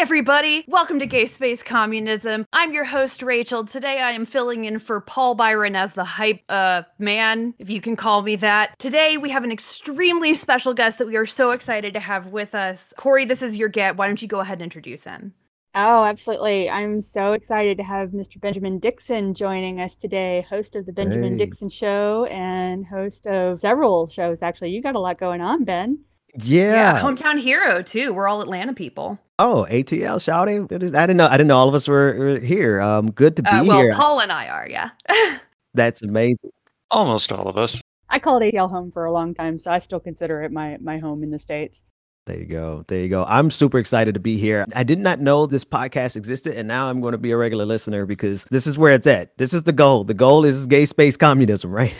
everybody. Welcome to Gay Space Communism. I'm your host, Rachel. Today I am filling in for Paul Byron as the hype uh, man, if you can call me that. Today we have an extremely special guest that we are so excited to have with us. Corey, this is your get. Why don't you go ahead and introduce him? Oh, absolutely. I'm so excited to have Mr. Benjamin Dixon joining us today, host of the Benjamin Hey. Dixon Show and host of several shows, actually. You got a lot going on, Ben. Yeah. hometown hero too. We're all Atlanta people. oh, ATL shouting. I didn't know. I didn't know all of us were, were here. Um, good to be Uh, well, here. Paul and I are, yeah. That's amazing. Almost all of us. I called ATL home for a long time, so I still consider it my, my home in the States. There you go. There you go. I'm super excited to be here. I did not know this podcast existed, and now I'm going to be a regular listener because this is where it's at. This is the goal. The goal is gay space communism, right?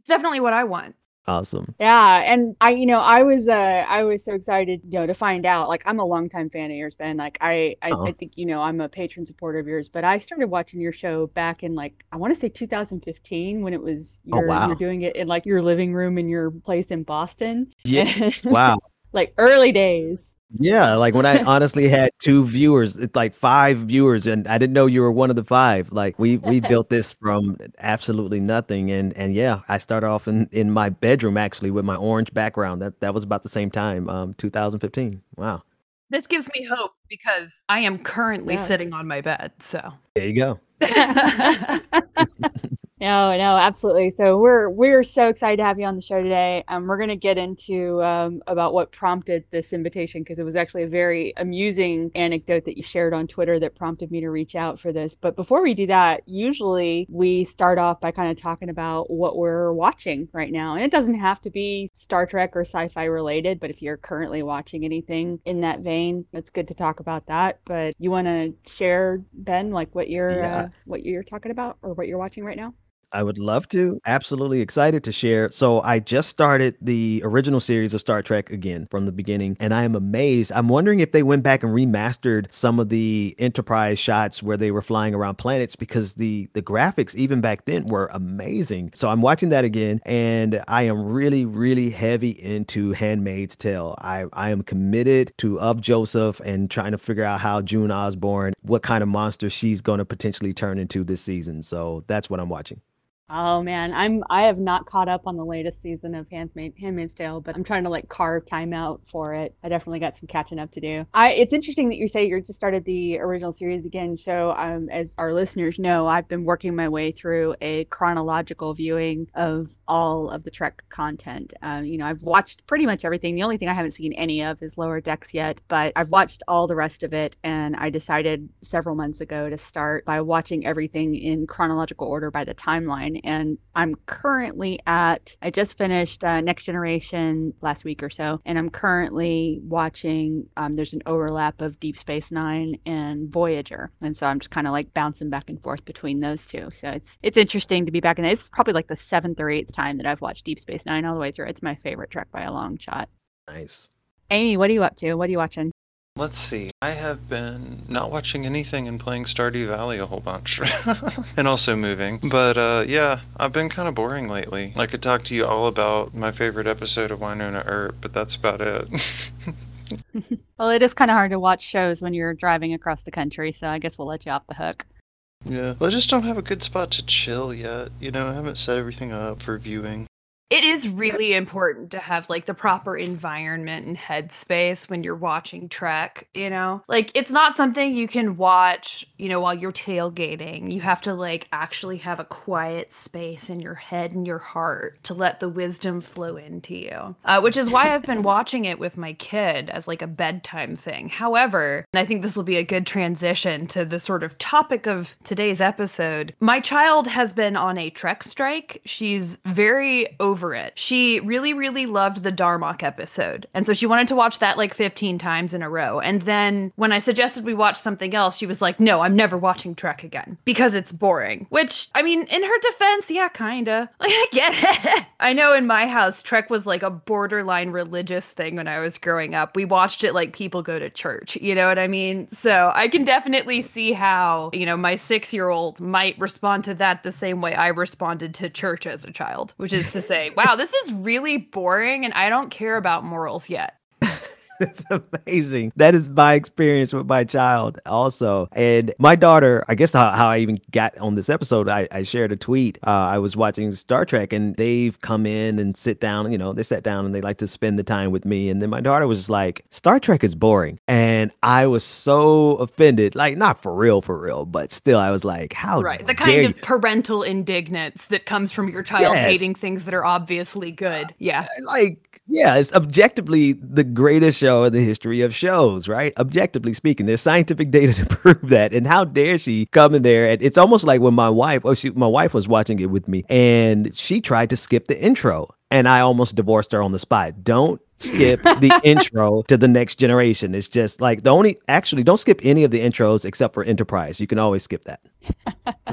It's definitely what I want. Awesome. Yeah, and I, you know, I was, uh, I was so excited, you know, to find out. Like, I'm a longtime fan of yours, Ben. Like, I, I, Uh-huh. I think, you know, I'm a patron supporter of yours. But I started watching your show back in like, I want to say 2015, when it was Oh, wow. you're doing it in like your living room in your place in Boston. Yeah. Wow. like early days. Yeah, like when I honestly had two viewers, it's like five viewers, and I didn't know you were one of the five. Like we we built this from absolutely nothing, and and yeah, I started off in in my bedroom actually with my orange background. That that was about the same time, um, 2015. Wow, This gives me hope because I am currently Yeah. sitting on my bed. So there you go. No, no, absolutely. So we're we're so excited to have you on the show today. Um, we're going to get into um, about what prompted this invitation because it was actually a very amusing anecdote that you shared on Twitter that prompted me to reach out for this. But before we do that, usually we start off by kind of talking about what we're watching right now, and it doesn't have to be Star Trek or sci-fi related. But if you're currently watching anything in that vein, it's good to talk about that. But you want to share, Ben, like what you're Yeah. uh, what you're talking about or what you're watching right now? I would love to. Absolutely excited to share. So I just started the original series of Star Trek again from the beginning, and I am amazed. I'm wondering if they went back and remastered some of the Enterprise shots where they were flying around planets because the the graphics even back then were amazing. So I'm watching that again, and I am really, really heavy into Handmaid's Tale. I I am committed to Of Joseph and trying to figure out how June Osborne, what kind of monster she's going to potentially turn into this season. So that's what I'm watching. Oh man, I'm I have not caught up on the latest season of Handmaid, Handmaid's Tale, but I'm trying to like carve time out for it. I definitely got some catching up to do. I it's interesting that you say you just started the original series again. So um, as our listeners know, I've been working my way through a chronological viewing of all of the Trek content. Um, you know, I've watched pretty much everything. The only thing I haven't seen any of is Lower Decks yet, but I've watched all the rest of it, and I decided several months ago to start by watching everything in chronological order by the timeline. And I'm currently at, I just finished uh, Next Generation last week or so, and I'm currently watching, um, there's an overlap of Deep Space Nine and Voyager. And so I'm just kind of like bouncing back and forth between those two. So it's it's interesting to be back in it. It's probably like the seventh or eighth time that I've watched Deep Space Nine all the way through. It's my favorite Trek by a long shot. Nice. Amy, what are you up to? What are you watching? Let's see. I have been not watching anything and playing Stardew Valley a whole bunch. and also moving. But uh, yeah, I've been kind of boring lately. I could talk to you all about my favorite episode of Wynonna Earp, but that's about it. Well, it is kind of hard to watch shows when you're driving across the country, so I guess we'll let you off the hook. yeah. Well, I just don't have a good spot to chill yet. You know, I haven't set everything up for viewing. It is really important to have like the proper environment and headspace when you're watching Trek, you know? Like it's not something you can watch, you know, while you're tailgating. You have to like actually have a quiet space in your head and your heart to let the wisdom flow into you. Uh, which is why I've been watching it with my kid as like a bedtime thing. However, and I think this will be a good transition to the sort of topic of today's episode. My child has been on a Trek strike. She's very over it. She really, really loved the Darmok episode. And so she wanted to watch that like 15 times in a row. And then when I suggested we watch something else, she was like, no, I'm never watching Trek again because it's boring. Which, I mean, in her defense, yeah, kinda. Like, I get it. I know in my house, Trek was like a borderline religious thing when I was growing up. We watched it like people go to church. You know what I mean? So I can definitely see how, you know, my six year old might respond to that the same way I responded to church as a child, which is to say, wow, this is really boring and I don't care about morals yet. That's amazing. That is my experience with my child also. And my daughter, I guess how, how I even got on this episode, I, I shared a tweet. Uh, I was watching Star Trek and they've come in and sit down, you know, they sat down and they like to spend the time with me. And then my daughter was like, Star Trek is boring. And I was so offended, like not for real, for real, but still I was like, how right. The kind of you? parental indignance that comes from your child Yes. hating things that are obviously good. Yeah. like yeah it's objectively the greatest show in the history of shows right? Objectively speaking there's scientific data to prove that and how dare she come in there? And it's almost like when my wife oh she my wife was watching it with me and she tried to skip the intro and i almost divorced her on the spot. Don't skip the intro to the next generation. It's just like the only actually don't skip any of the intros except for enterprise. You can always skip that.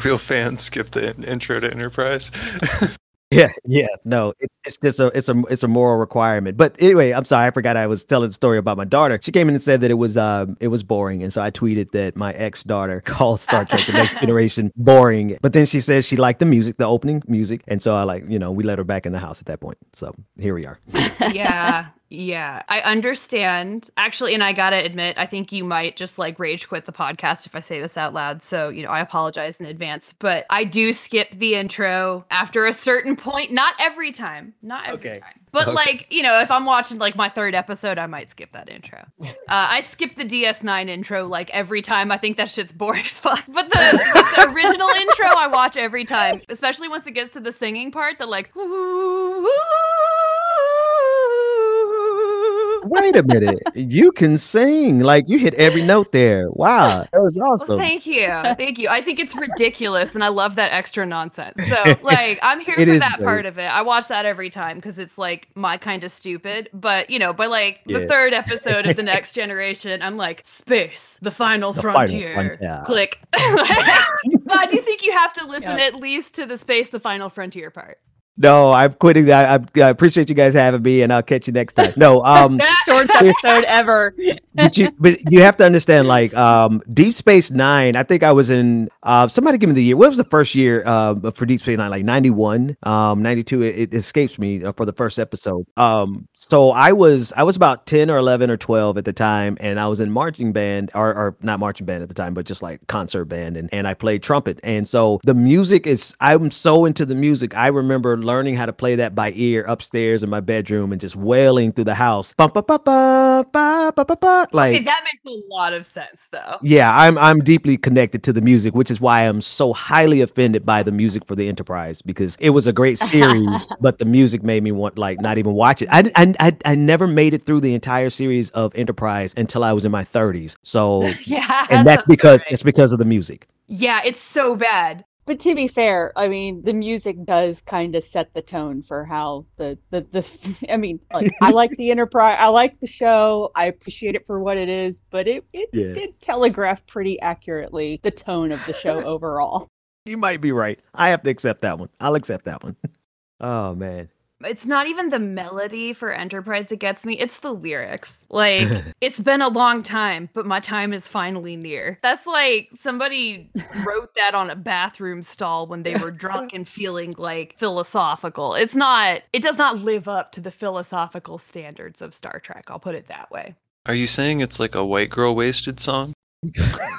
Real fans skip the intro to Enterprise. Yeah, yeah, no, it's it's just a it's a it's a moral requirement. But anyway, I'm sorry, I forgot I was telling the story about my daughter. She came in and said that it was um it was boring, and so I tweeted that my ex daughter called Star Trek: The Next Generation boring. But then she says she liked the music, the opening music, and so I like you know we let her back in the house at that point. So here we are. yeah. Yeah. I understand. Actually, and I got to admit, I think you might just like rage quit the podcast if I say this out loud. So, you know, I apologize in advance, but I do skip the intro after a certain point. Not every time. Not every Okay. time. But Okay. like, you know, if I'm watching like my third episode, I might skip that intro. Uh, I skip the DS9 intro like every time. I think that shit's boring as fuck. But the, the original intro I watch every time, especially once it gets to the singing part, the like, Wait a minute, you can sing like you hit every note there. Wow, that was Well, awesome. thank you. Thank you. I think it's ridiculous and I love that extra nonsense. So, like, I'm here for that great. part of it. I watch that every time because it's like my kind of stupid. But, you know, by like the third episode of The Next Generation, I'm like, space, the final The final frontier. frontier. Click. but I do think you have to listen at least to the space, the final frontier part. No, I'm quitting that. I, I appreciate you guys having me, and I'll catch you next time. No, um. Short episode ever. but you but you have to understand like um deep space nine i think i was in uh somebody give me the year what was the first year uh for deep space nine like 91 um 92 it, it escapes me uh, for the first episode um so i was i was about 10 or 11 or 12 at the time and i was in marching band or, or not marching band at the time but just like concert band and, and i played trumpet and so the music is i'm so into the music i remember learning how to play that by ear upstairs in my bedroom and just wailing through the house. Ba, ba, ba, ba, ba, ba, ba. Like that makes a lot of sense though. Yeah, I'm I'm deeply connected to the music, which is why I'm so highly offended by the music for the Enterprise because it was a great series, but the music made me want like not even watch it. I, I I I never made it through the entire series of Enterprise until I was in my 30s. So yeah, and that's, that's because right. it's because of the music. Yeah, it's so bad. But to be fair, I mean, the music does kind of set the tone for how the the, the I mean, like I like the Enterprise, I like the show, I appreciate it for what it is, but it it Yeah. did telegraph pretty accurately the tone of the show overall. You might be right. I have to accept that one. I'll accept that one. oh man. It's not even the melody for Enterprise that gets me, it's the lyrics. Like, it's been a long time, but my time is finally near. That's like somebody wrote that on a bathroom stall when they were drunk and feeling like philosophical. It's not, it does not live up to the philosophical standards of Star Trek. I'll put it that way. Are you saying it's like a white girl wasted song?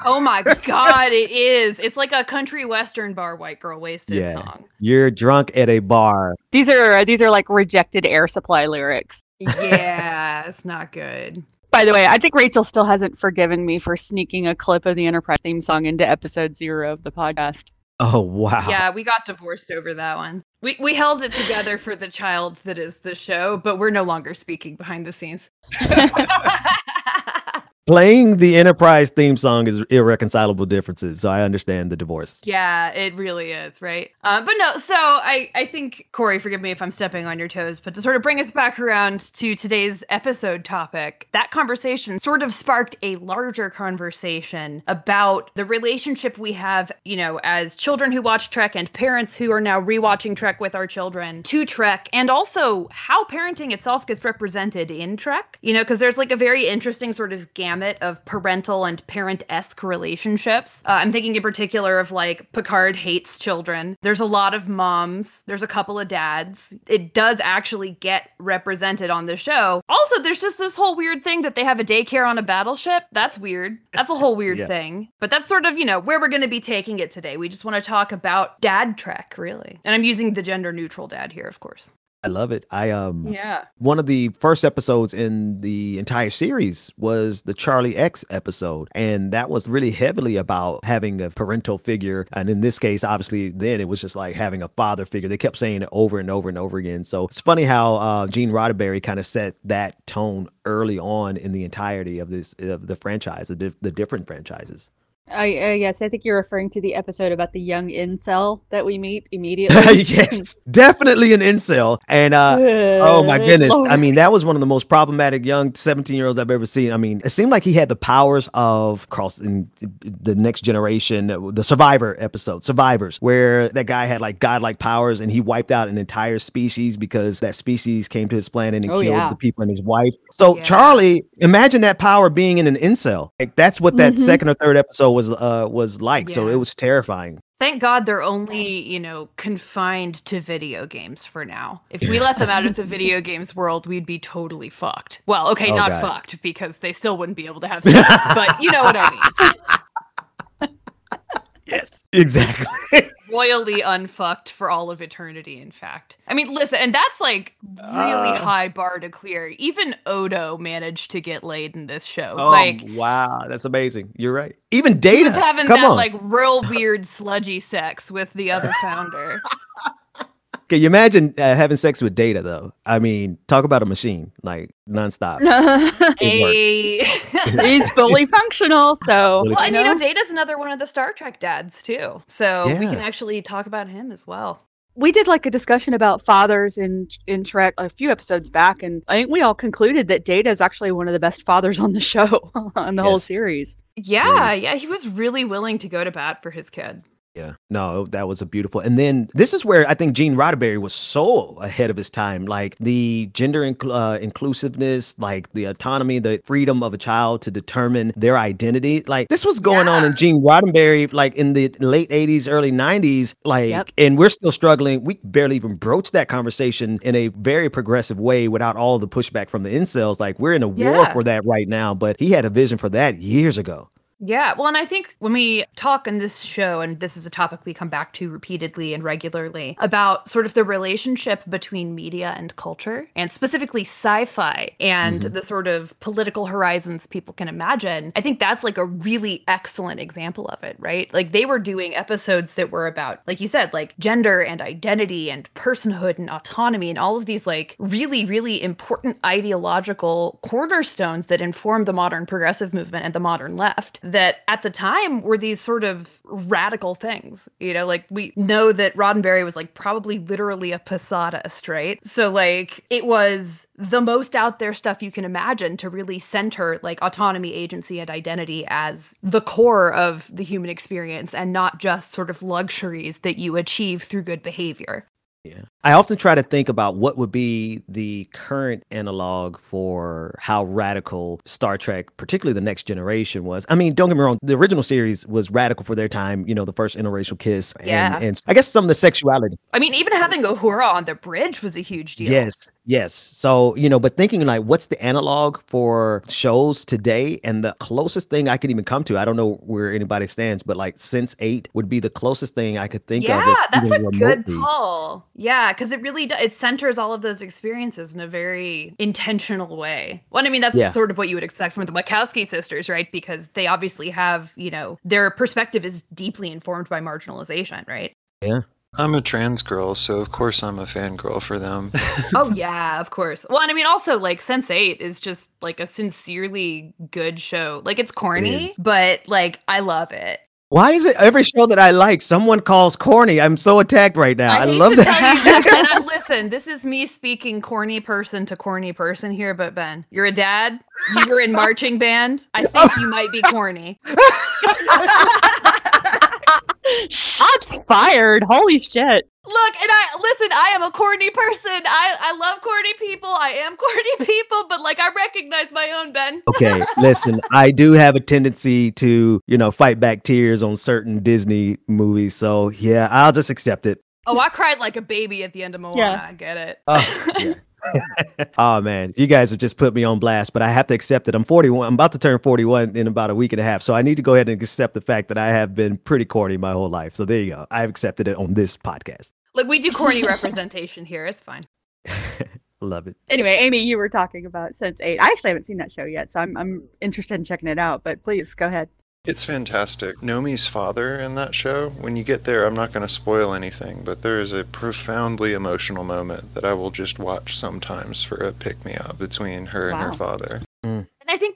Oh my God, it is. It's like a country western bar, White Girl Wasted Yeah. song. You're drunk at a bar. These are uh, these are like rejected air supply lyrics. Yeah, it's not good. By the way, I think Rachel still hasn't forgiven me for sneaking a clip of the Enterprise theme song into episode zero of the podcast. Oh wow. Yeah, we got divorced over that one. We we held it together for the child that is the show, but we're no longer speaking behind the scenes. Playing the Enterprise theme song is irreconcilable differences, so I understand the divorce. yeah, it really is, right? Uh, but no, so I I think Corey, forgive me if I'm stepping on your toes, but to sort of bring us back around to today's episode topic, that conversation sort of sparked a larger conversation about the relationship we have, you know, as children who watch Trek and parents who are now rewatching Trek with our children to Trek, and also how parenting itself gets represented in Trek. You know, because there's like a very interesting sort of gamut gamut of parental and parent esque relationships. Uh, I'm thinking in particular of like Picard hates children. There's a lot of moms, there's a couple of dads. It does actually get represented on the show. Also, there's just this whole weird thing that they have a daycare on a battleship. That's weird. That's a whole weird Yeah. thing. But that's sort of, you know, where we're going to be taking it today. We just want to talk about dad trek, really. And I'm using the gender neutral dad here, of course. I love it. I um Yeah. one of the first episodes in the entire series was the Charlie X episode. And that was really heavily about having a parental figure. And in this case, obviously, then it was just like having a father figure. They kept saying it over and over and over again. So it's funny how uh, Gene Roddenberry kind of set that tone early on in the entirety of this of the franchise, the, dif- the different franchises. I uh, yes, I think you're referring to the episode about the young incel that we meet immediately. yes, definitely an incel. And uh, Oh my Good goodness. I mean, that was one of the most problematic young 17 year olds I've ever seen. I mean, it seemed like he had the powers of crossing the next generation, the Survivor episode, Survivors, where that guy had like godlike powers and he wiped out an entire species because that species came to his planet and Oh, killed yeah. the people and his wife. So, Yeah. Charlie, imagine that power being in an incel. Like, that's what that Mhm. second or third episode was uh, was like. So, it was terrifying. Thank God they're only, you know, confined to video games for now. If we let them out of the video games world, we'd be totally fucked. Well, okay, Oh, not God. fucked because they still wouldn't be able to have sex, but you know what I mean. Yes, exactly. Royally unfucked for all of eternity, in fact. I mean, listen, and that's like really Uh. high bar to clear. Even Odo managed to get laid in this show. Oh, like, wow. That's amazing. You're right. Even he Data. was having Come that on. like real weird sludgy sex with the other founder. Can you imagine uh, having sex with Data though? I mean, talk about a machine like nonstop. a He's fully functional, so Well, and you know, know? Data's another one of the Star Trek dads too. So we can actually talk about him as well. we did like a discussion about fathers in in Trek a few episodes back, and I think we all concluded that Data is actually one of the best fathers on the show on the whole Yes. series. Yeah, yeah, he was really willing to go to bat for his kid. Yeah, no, that was a beautiful. And then this is where I think Gene Roddenberry was so ahead of his time. Like the gender incl- uh, inclusiveness, like the autonomy, the freedom of a child to determine their identity. Like this was going on in Gene Roddenberry, like in the late '80s, early '90s. Like, Yep. and we're still struggling. We barely even broached that conversation in a very progressive way without all the pushback from the incels. Like we're in a war for that right now, but he had a vision for that years ago. Yeah, well, and I think when we talk in this show, and this is a topic we come back to repeatedly and regularly, about sort of the relationship between media and culture, and specifically sci fi and mm-hmm. the sort of political horizons people can imagine, I think that's like a really excellent example of it, right? Like they were doing episodes that were about, like you said, like gender and identity and personhood and autonomy and all of these like really, really important ideological cornerstones that inform the modern progressive movement and the modern left that at the time were these sort of radical things. You know, like we know that Roddenberry was like probably literally a Posadist, right? So like it was the most out there stuff you can imagine to really center like autonomy, agency, and identity as the core of the human experience and not just sort of luxuries that you achieve through good behavior. Yeah. I often try to think about what would be the current analog for how radical Star Trek, particularly the next generation, was. I mean, don't get me wrong, the original series was radical for their time, you know, the first interracial kiss. And, Yeah. and I guess some of the sexuality. I mean, even having Uhura on the bridge was a huge deal. Yes, yes. So, you know, but thinking like, what's the analog for shows today? And the closest thing I could even come to, I don't know where anybody stands, but like Sense 8 would be the closest thing I could think yeah, of. Yeah, that's a good remotely. call. Yeah, because it really does. It centers all of those experiences in a very intentional way. Well, I mean, that's Yeah. sort of what you would expect from the Wachowski sisters, right? Because they obviously have, you know, their perspective is deeply informed by marginalization, right? I'm a trans girl, so of course I'm a fangirl for them. oh yeah, of course. Well, and I mean, also like Sense Eight is just like a sincerely good show. Like it's corny, is. but like I love it. Why is it every show that I like, someone calls corny? I'm so attacked right now. I, hate love to that. tell you this, and I, listen, this is me speaking corny person to corny person here, but Ben, you're a dad. You're in marching band. I think you might be corny. Shots fired! Holy shit! Look, and I listen, I am a corny person. I I love corny people. I am corny people, but like I recognize my own Ben. Okay, listen, I do have a tendency to, you know, fight back tears on certain Disney movies. So yeah, I'll just accept it. Oh, I cried like a baby at the end of Moana. Yeah. I get it. Oh, yeah. Oh man, you guys have just put me on blast, but I have to accept it. I'm 41. I'm about to turn 41 in about a week and a half, so I need to go ahead and accept the fact that I have been pretty corny my whole life. So there you go. I've accepted it on this podcast. Like we do corny representation here. It's fine. Love it. Anyway, Amy, you were talking about Sense Eight. I actually haven't seen that show yet, so I'm I'm interested in checking it out. But please go ahead. It's fantastic. Nomi's father in that show, when you get there, I'm not going to spoil anything, but there is a profoundly emotional moment that I will just watch sometimes for a pick me up between her and her father.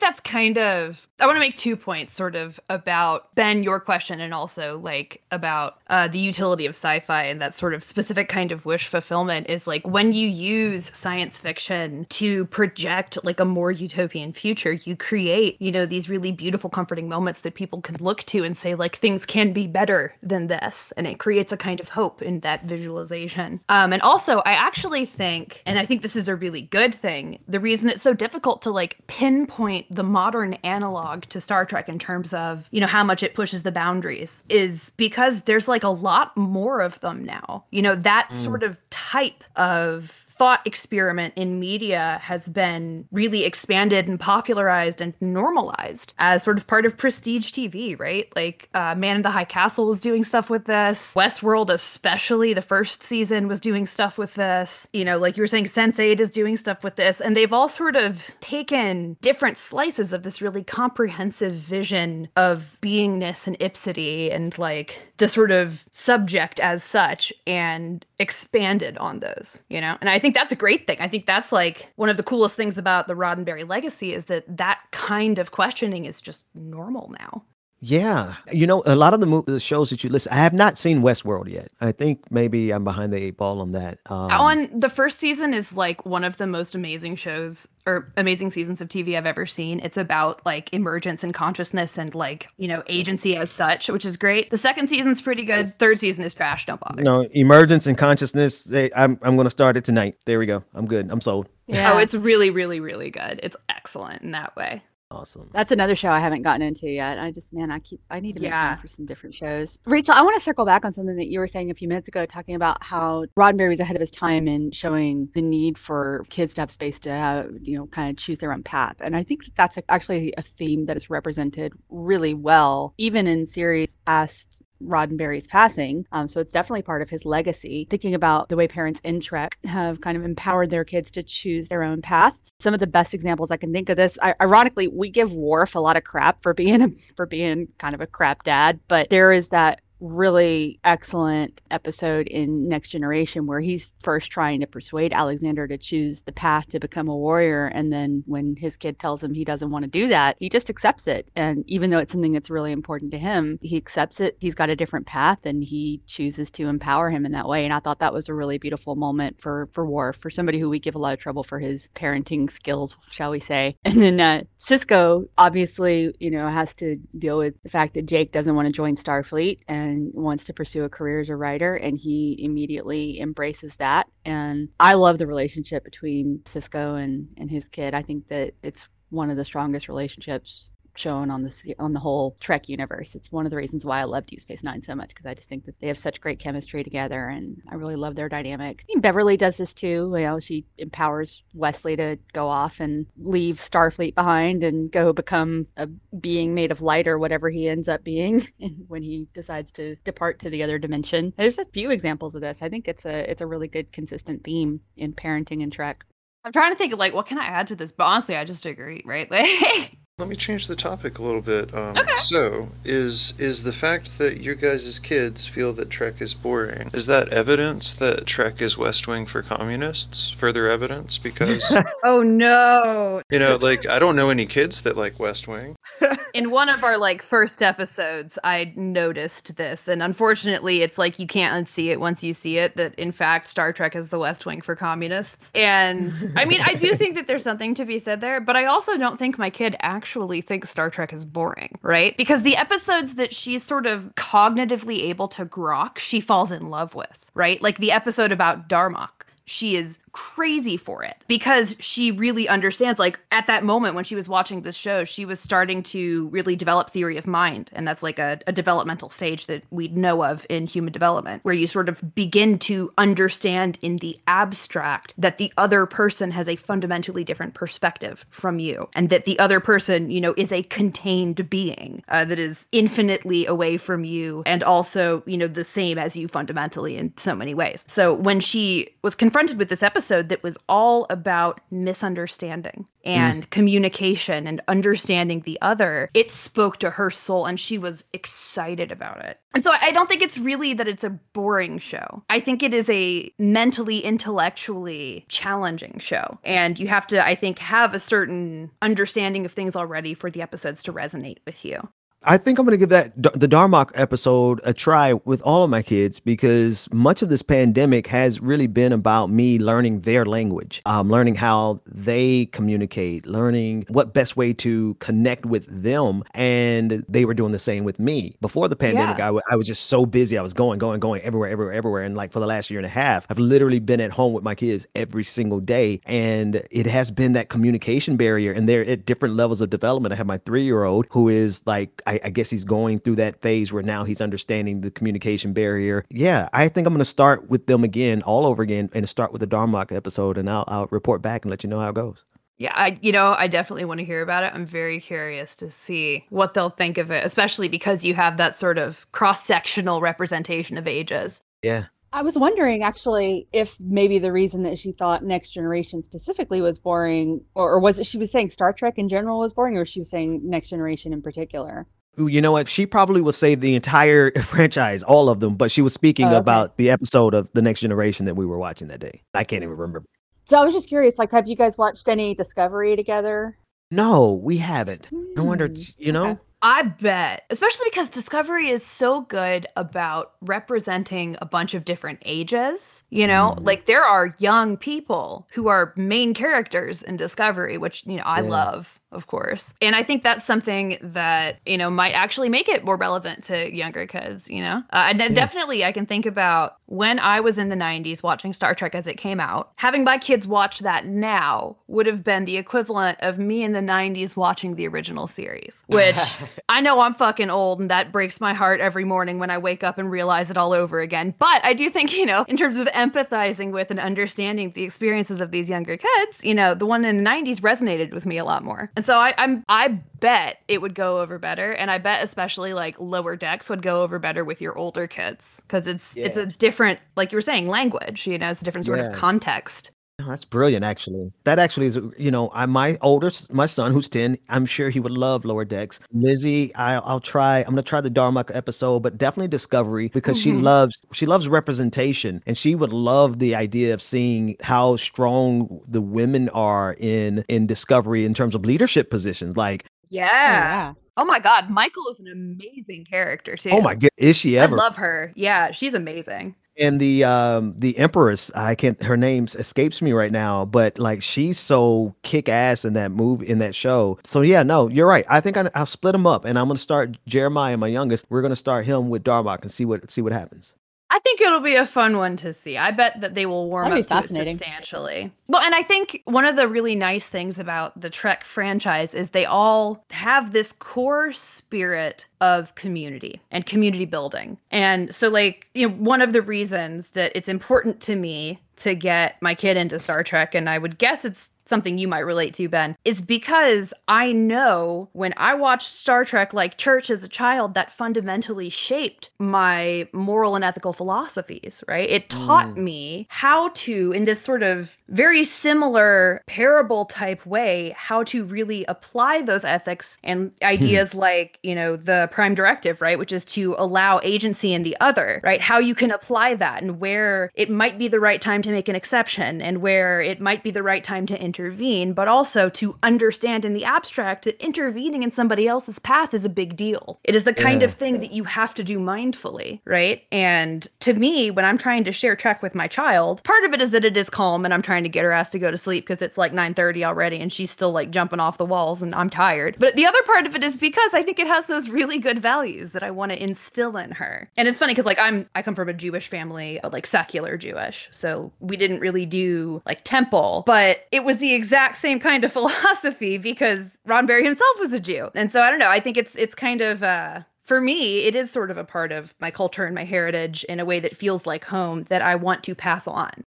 That's kind of I want to make two points sort of about Ben your question and also like about uh, the utility of sci-fi and that sort of specific kind of wish fulfillment is like when you use science fiction to project like a more utopian future you create you know these really beautiful comforting moments that people can look to and say like things can be better than this. And it creates a kind of hope in that visualization. Um, and also I actually think and I think this is a really good thing the reason it's so difficult to like pinpoint the modern analog to Star Trek in terms of, you know, how much it pushes the boundaries is because there's like a lot more of them now. You know, that mm. sort of type of thought experiment in media has been really expanded and popularized and normalized as sort of part of prestige TV, right? Like uh, Man in the High Castle was doing stuff with this. Westworld, especially the first season, was doing stuff with this. You know, like you were saying, Sense8 is doing stuff with this. And they've all sort of taken different slices of this really comprehensive vision of beingness and ipsity and like the sort of subject as such and expanded on those, you know? And I think that's a great thing. I think that's like one of the coolest things about the Roddenberry legacy is that that kind of questioning is just normal now. Yeah, you know, a lot of the, mo- the shows that you list, I have not seen Westworld yet. I think maybe I'm behind the eight ball on that. Um, That one, the first season is like one of the most amazing shows or amazing seasons of TV I've ever seen. It's about like emergence and consciousness and like, you know, agency as such, which is great. The second season's pretty good. Third season is trash. Don't bother. No, emergence and consciousness. They, I'm I'm going to start it tonight. There we go. I'm good. I'm sold. Oh, it's really, really, really good. It's excellent in that way. Awesome. That's another show I haven't gotten into yet. I just, man, I keep, I need to make Yeah. time for some different shows. Rachel, I want to circle back on something that you were saying a few minutes ago, talking about how Roddenberry was ahead of his time in showing the need for kids to have space to have, you know, kind of choose their own path. And I think that that's actually a theme that is represented really well, even in series past Roddenberry's passing. Um, so it's definitely part of his legacy. Thinking about the way parents in Trek have kind of empowered their kids to choose their own path. Some of the best examples I can think of this. I, ironically, we give Worf a lot of crap for being a, for being kind of a crap dad, but there is that really excellent episode in Next Generation where he's first trying to persuade Alexander to choose the path to become a warrior. And then when his kid tells him he doesn't want to do that, he just accepts it. And even though it's something that's really important to him, he accepts it. He's got a different path and he chooses to empower him in that way. And I thought that was a really beautiful moment for, for Worf, for somebody who we give a lot of trouble for his parenting skills, shall we say. And then uh, Sisko obviously, you know, has to deal with the fact that Jake doesn't want to join Starfleet and wants to pursue a career as a writer, and he immediately embraces that. And I love the relationship between Sisko and and his kid. I think that it's one of the strongest relationships shown on the on the whole Trek universe. It's one of the reasons why I love Deep Space Nine so much because I just think that they have such great chemistry together, and I really love their dynamic. I think Beverly does this too. You know, she empowers Wesley to go off and leave Starfleet behind and go become a being made of light or whatever he ends up being when he decides to depart to the other dimension. There's a few examples of this. I think it's a it's a really good consistent theme in parenting and Trek. I'm trying to think of like what can I add to this, but honestly, I just agree, right? Like Let me change the topic a little bit. Um, Okay. So, is is the fact that you guys as kids feel that Trek is boring is that evidence that Trek is West Wing for communists? Further evidence because Oh no. you know, like I don't know any kids that like West Wing. in one of our like first episodes, I noticed this, and unfortunately, it's like you can't unsee it once you see it. That in fact, Star Trek is the West Wing for communists. And I mean, I do think that there's something to be said there, but I also don't think my kid actually thinks Star Trek is boring, right? Because the episodes that she's sort of cognitively able to grok, she falls in love with, right? Like the episode about Darmok she is crazy for it because she really understands like at that moment when she was watching this show she was starting to really develop theory of mind. And that's like a, a, developmental stage that we know of in human development where you sort of begin to understand in the abstract that the other person has a fundamentally different perspective from you and that the other person you know is a contained being uh, that is infinitely away from you and also you know the same as you fundamentally in so many ways. So when she was confronted with this episode episode that was all about misunderstanding and mm. communication and understanding the other, it spoke to her soul and she was excited about it. And so I don't think it's really that it's a boring show. I think it is a mentally, intellectually challenging show. And you have to, I think, have a certain understanding of things already for the episodes to resonate with you. I think I'm going to give that the Darmok episode a try with all of my kids because much of this pandemic has really been about me learning their language, um, learning how they communicate, learning what best way to connect with them, and they were doing the same with me. Before the pandemic, yeah. I, w- I was just so busy. I was going, going, going everywhere, everywhere, everywhere, and like for the last year and a half, I've literally been at home with my kids every single day, and it has been that communication barrier, and they're at different levels of development. I have my three year old who is like I, I, guess he's going through that phase where now he's understanding the communication barrier. Yeah, I think I'm going to start with them again, all over again, and start with the Darmok episode, and I'll, I'll report back and let you know how it goes. Yeah, I you know, I definitely want to hear about it. I'm very curious to see what they'll think of it, especially because you have that sort of cross-sectional representation of ages. Yeah. I was wondering actually if maybe the reason that she thought Next Generation specifically was boring, or, or was it she was saying Star Trek in general was boring, or she was saying Next Generation in particular? You know what? She probably would say the entire franchise, all of them, but she was speaking oh, okay. about the episode of The Next Generation that we were watching that day. I can't even remember. So I was just curious, like, have you guys watched any Discovery together? No, we haven't. I wonder, hmm, you know? Okay. I bet, especially because Discovery is so good about representing a bunch of different ages. You know, mm. like there are young people who are main characters in Discovery, which, you know, I yeah. love of course. And I think that's something that, you know, might actually make it more relevant to younger kids, you know? Uh, and yeah. definitely I can think about when I was in the 90s watching Star Trek as it came out, having my kids watch that now would have been the equivalent of me in the 90s watching the original series, which I know I'm fucking old and that breaks my heart every morning when I wake up and realize it all over again. But I do think, you know, in terms of empathizing with and understanding the experiences of these younger kids, you know, the one in the 90s resonated with me a lot more. And so I, I'm I bet it would go over better, and I bet especially like lower decks would go over better with your older kids because it's yeah. it's a different, like you were saying, language. You know, it's a different sort yeah. of context. Oh, that's brilliant, actually. That actually is, you know, I my older my son who's ten. I'm sure he would love Lower Decks. Lizzie, I, I'll try. I'm gonna try the Darmok episode, but definitely Discovery because mm-hmm. she loves she loves representation, and she would love the idea of seeing how strong the women are in in Discovery in terms of leadership positions. Like, yeah. Oh, yeah. Oh my God, Michael is an amazing character too. Oh my God, is she ever? I love her. Yeah, she's amazing and the um the empress i can't her name escapes me right now but like she's so kick-ass in that movie in that show. So yeah no you're right. I think I, will split them up and i'm gonna start jeremiah my youngest. We're gonna start him with darmok and see what see what happens I think it'll be a fun one to see. I bet that they will warm That'd up to it substantially. Well, and I think one of the really nice things about the Trek franchise is they all have this core spirit of community and community building. And so like, you know, one of the reasons that it's important to me to get my kid into Star Trek and I would guess it's something you might relate to, Ben, is because I know when I watched Star Trek like church as a child, that fundamentally shaped my moral and ethical philosophies, right? It taught mm. me how to, in this sort of very similar parable type way, how to really apply those ethics and ideas hmm. like, you know, the prime directive, right? Which is to allow agency in the other, right? How you can apply that and where it might be the right time to make an exception and where it might be the right time to intervene, but also to understand in the abstract that intervening in somebody else's path is a big deal. It is the kind Yeah. of thing that you have to do mindfully, right? And to me, when I'm trying to share Trek with my child, part of it is that it is calm and I'm trying to get her ass to go to sleep because it's like 9:30 already and she's still like jumping off the walls and I'm tired. But the other part of it is because I think it has those really good values that I want to instill in her. And it's funny because like I'm I come from a Jewish family, like secular Jewish. So we didn't really do like temple, but it was the exact same kind of philosophy because Roddenberry himself was a Jew. And so I don't know, I think it's it's kind of uh for me, it is sort of a part of my culture and my heritage in a way that feels like home that I want to pass on.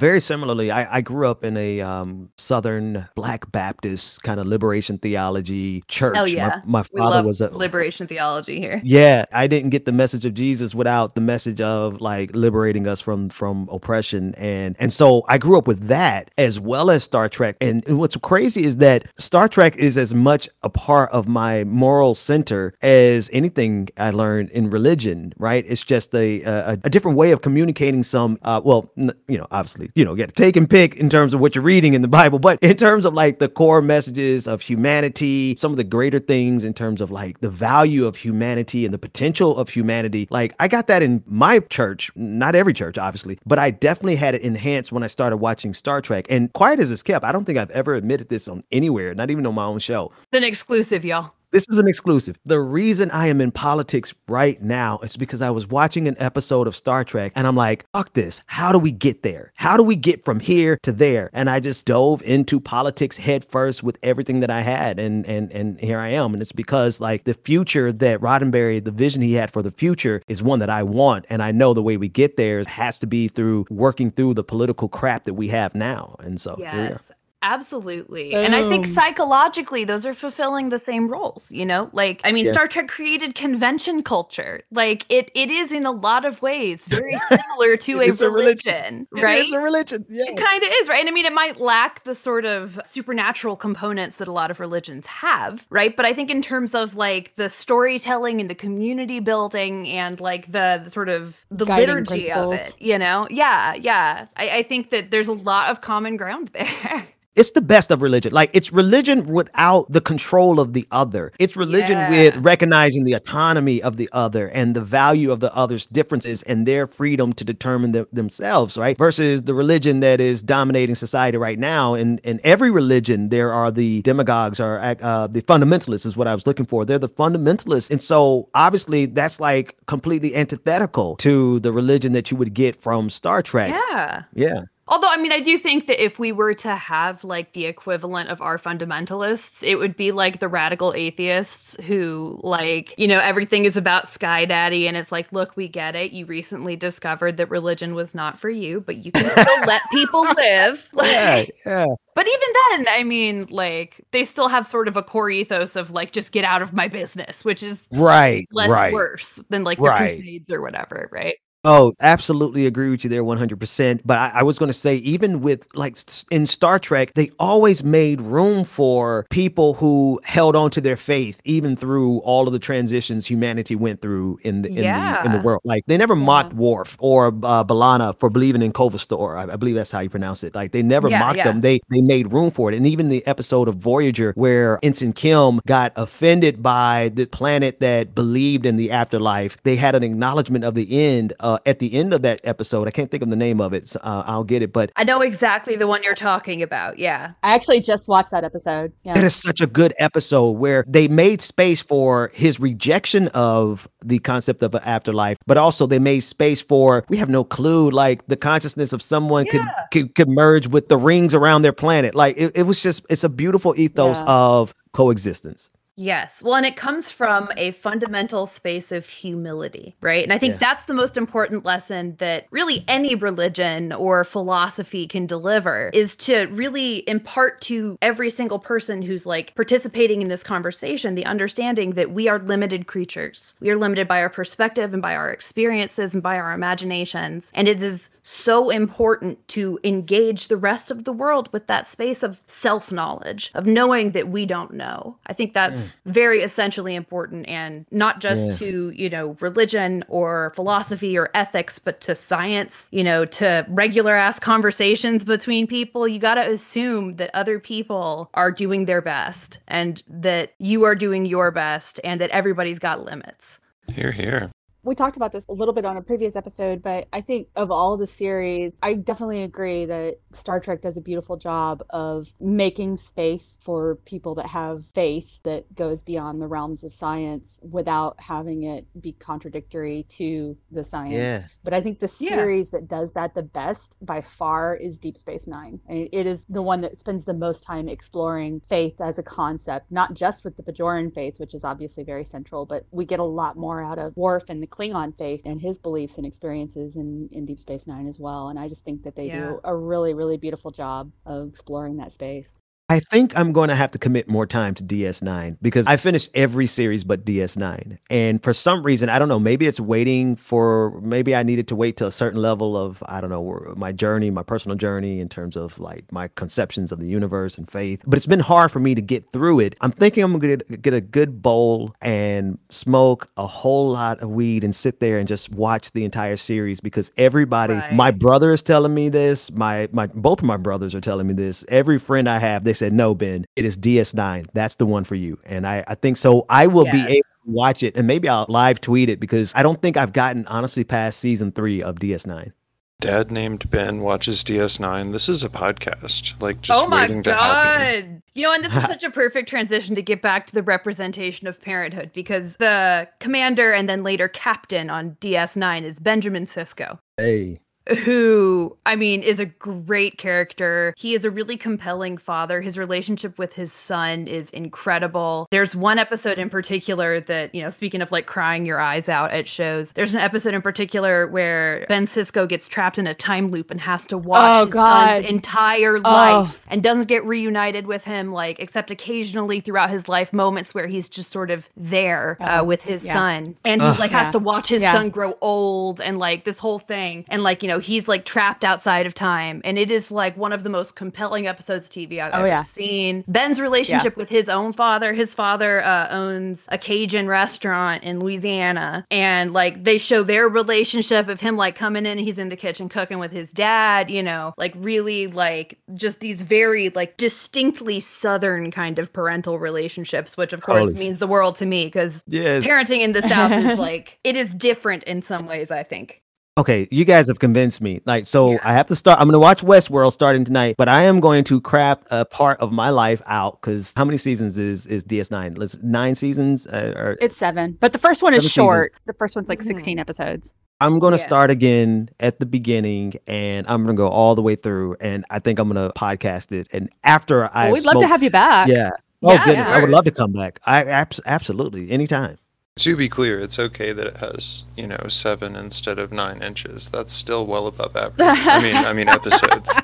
Very similarly, I, I grew up in a um, Southern Black Baptist kind of liberation theology church. My- yeah. My, We father was a liberation theology here. Yeah, I didn't get the message of Jesus without the message of like liberating us from from oppression and and so I grew up with that as well as Star Trek. And what's crazy is that Star Trek is as much a part of my moral center as anything I learned in religion, right? It's just a a, a different way of communicating some uh well, n- you know, obviously, you know, get take and pick in terms of what you're reading in the Bible, but in terms of like the core messages of humanity, some of the greater things in terms of like the value of humanity and the potential of humanity. Like I got that in my church, not every church, obviously, but I definitely had it enhanced when I started watching Star Trek. And quiet as it's kept, I don't think I've ever admitted this on anywhere, not even on my own show. An exclusive, y'all. This is an exclusive. The reason I am in politics right now is because I was watching an episode of Star Trek and I'm like, fuck this. How do we get there? How do we get from here to there? And I just dove into politics head first with everything that I had. And and and here I am. And it's because like the future that Roddenberry, the vision he had for the future is one that I want. And I know the way we get there has to be through working through the political crap that we have now. And so. Yes. Absolutely. And I think oh. psychologically, those are fulfilling the same roles, you know? Like, I mean, Yeah. Star Trek created convention culture. Like, it it is in a lot of ways very similar to It a is a religion. religion, right? It is a religion. Yeah. It kind of is, right? And I mean, it might lack the sort of supernatural components that a lot of religions have, right? But I think in terms of like the storytelling and the community building and like the, the sort of the Guiding liturgy of it, you know? Yeah, yeah. I, I think that there's a lot of common ground there. It's the best of religion. Like it's religion without the control of the other. It's religion Yeah. with recognizing the autonomy of the other and the value of the other's differences and their freedom to determine them themselves, right? Versus the religion that is dominating society right now. And in every religion, there are the demagogues or uh, the fundamentalists is what I was looking for. They're the fundamentalists. And so obviously that's like completely antithetical to the religion that you would get from Star Trek. yeah. Yeah. Although, I mean, I do think that if we were to have like the equivalent of our fundamentalists, it would be like the radical atheists who, like, you know, everything is about Sky Daddy. And it's like, look, we get it. You recently discovered that religion was not for you, but you can still let people live. Yeah. Yeah. but even then, I mean, like, they still have sort of a core ethos of like, just get out of my business, which is Right. less right. worse than like the Right. Crusades or whatever, right? Oh, absolutely agree with you there 100%. But I, I was going to say, even with like in Star Trek, they always made room for people who held on to their faith, even through all of the transitions humanity went through in the, in the, in the world. Like they never mocked Worf or uh, B'Elanna for believing in Kovastor. I, I believe that's how you pronounce it. Like they never Yeah, mocked yeah. them. They, they made room for it. And even the episode of Voyager where Ensign Kim got offended by the planet that believed in the afterlife, they had an acknowledgement of the end uh, at the end of that episode. I can't think of the name of it. So, uh, I'll get it. But I know exactly the one you're talking about. Yeah. I actually just watched that episode. Yeah. That is such a good episode where they made space for his rejection of the concept of an afterlife, but also they made space for we have no clue, like the consciousness of someone could, could could merge with the rings around their planet. Like it, it was just it's a beautiful ethos Yeah. of coexistence. Yes. Well, and it comes from a fundamental space of humility, right? And I think Yeah. that's the most important lesson that really any religion or philosophy can deliver is to really impart to every single person who's like participating in this conversation the understanding that we are limited creatures. We are limited by our perspective and by our experiences and by our imaginations. And it is so important to engage the rest of the world with that space of self knowledge, of knowing that we don't know. I think that's is very essentially important and not just Yeah. to, you know, religion or philosophy or ethics, but to science, you know, to regular ass conversations between people. You got to assume that other people are doing their best and that you are doing your best and that everybody's got limits. Here, here. We talked about this a little bit on a previous episode, but I think of all the series, I definitely agree that Star Trek does a beautiful job of making space for people that have faith that goes beyond the realms of science without having it be contradictory to the science. Yeah. But I think the Yeah. series that does that the best by far is Deep Space Nine. And It is the one that spends the most time exploring faith as a concept, not just with the Bajoran faith, which is obviously very central, but we get a lot more out of Worf and the Klingon faith and his beliefs and experiences in, in Deep Space Nine as well. And I just think that they Yeah. do a really, really beautiful job of exploring that space. I think I'm going to have to commit more time to DS9 because I finished every series but DS9. And for some reason, I don't know, maybe it's waiting for, maybe I needed to wait to a certain level of, I don't know, my journey, my personal journey in terms of like my conceptions of the universe and faith. But it's been hard for me to get through it. I'm thinking I'm going to get a good bowl and smoke a whole lot of weed and sit there and just watch the entire series because everybody, Right. my brother is telling me this. My my both of my brothers are telling me this. Every friend I have, they said, "No, Ben, it is DS9. That's the one for you." And I I think so. I will be able to watch it, and maybe I'll live tweet it because I don't think I've gotten honestly past season three of DS9. Dad named Ben watches DS9. This is a podcast. Like just oh my waiting to god! You know, and this is such a perfect transition to get back to the representation of parenthood because the commander and then later captain on DS9 is Benjamin Sisko. Hey, who I mean is a great character. He is a really compelling father. His relationship with his son is incredible. There's one episode in particular that, you know, speaking of like crying your eyes out at shows, there's an episode in particular where Ben Sisko gets trapped in a time loop and has to watch Oh, his God. son's entire life and doesn't get reunited with him, like except occasionally throughout his life moments where he's just sort of there uh, Oh, with his yeah. son. And he like Yeah. has to watch his Yeah. son grow old and like this whole thing and like you know he's like trapped outside of time and it is like one of the most compelling episodes of tv i've Oh, ever yeah. seen ben's relationship with his own father his father uh, owns a cajun restaurant in louisiana and like they show their relationship of him like coming in and he's in the kitchen cooking with his dad you know like really like just these very like distinctly southern kind of parental relationships which of course Totally. means the world to me because yes. parenting in the south is like it is different in some ways i think Okay, you guys have convinced me. Like, so Yeah. I have to start. I'm going to watch Westworld starting tonight, but I am going to craft a part of my life out because how many seasons is is DS9? Let's nine seasons. Uh, or It's seven, but the first one is Seven seasons. short. The first one's like Mhm. 16 episodes. I'm going to Yeah. start again at the beginning, and I'm going to go all the way through, and I think I'm going to podcast it. And after I, Well, we'd love to have you back. yeah. Oh Yeah, goodness, of I would love to come back. I abs- absolutely anytime. To be clear, it's okay that it has, you know, seven instead of nine inches. That's still well above average. I mean, I mean episodes.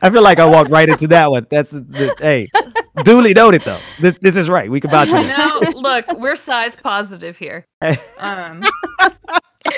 I feel like I walked right into that one. That's the, the- hey, duly noted though. This, this is right. We can vouch for that. no, look, we're size positive here. Um,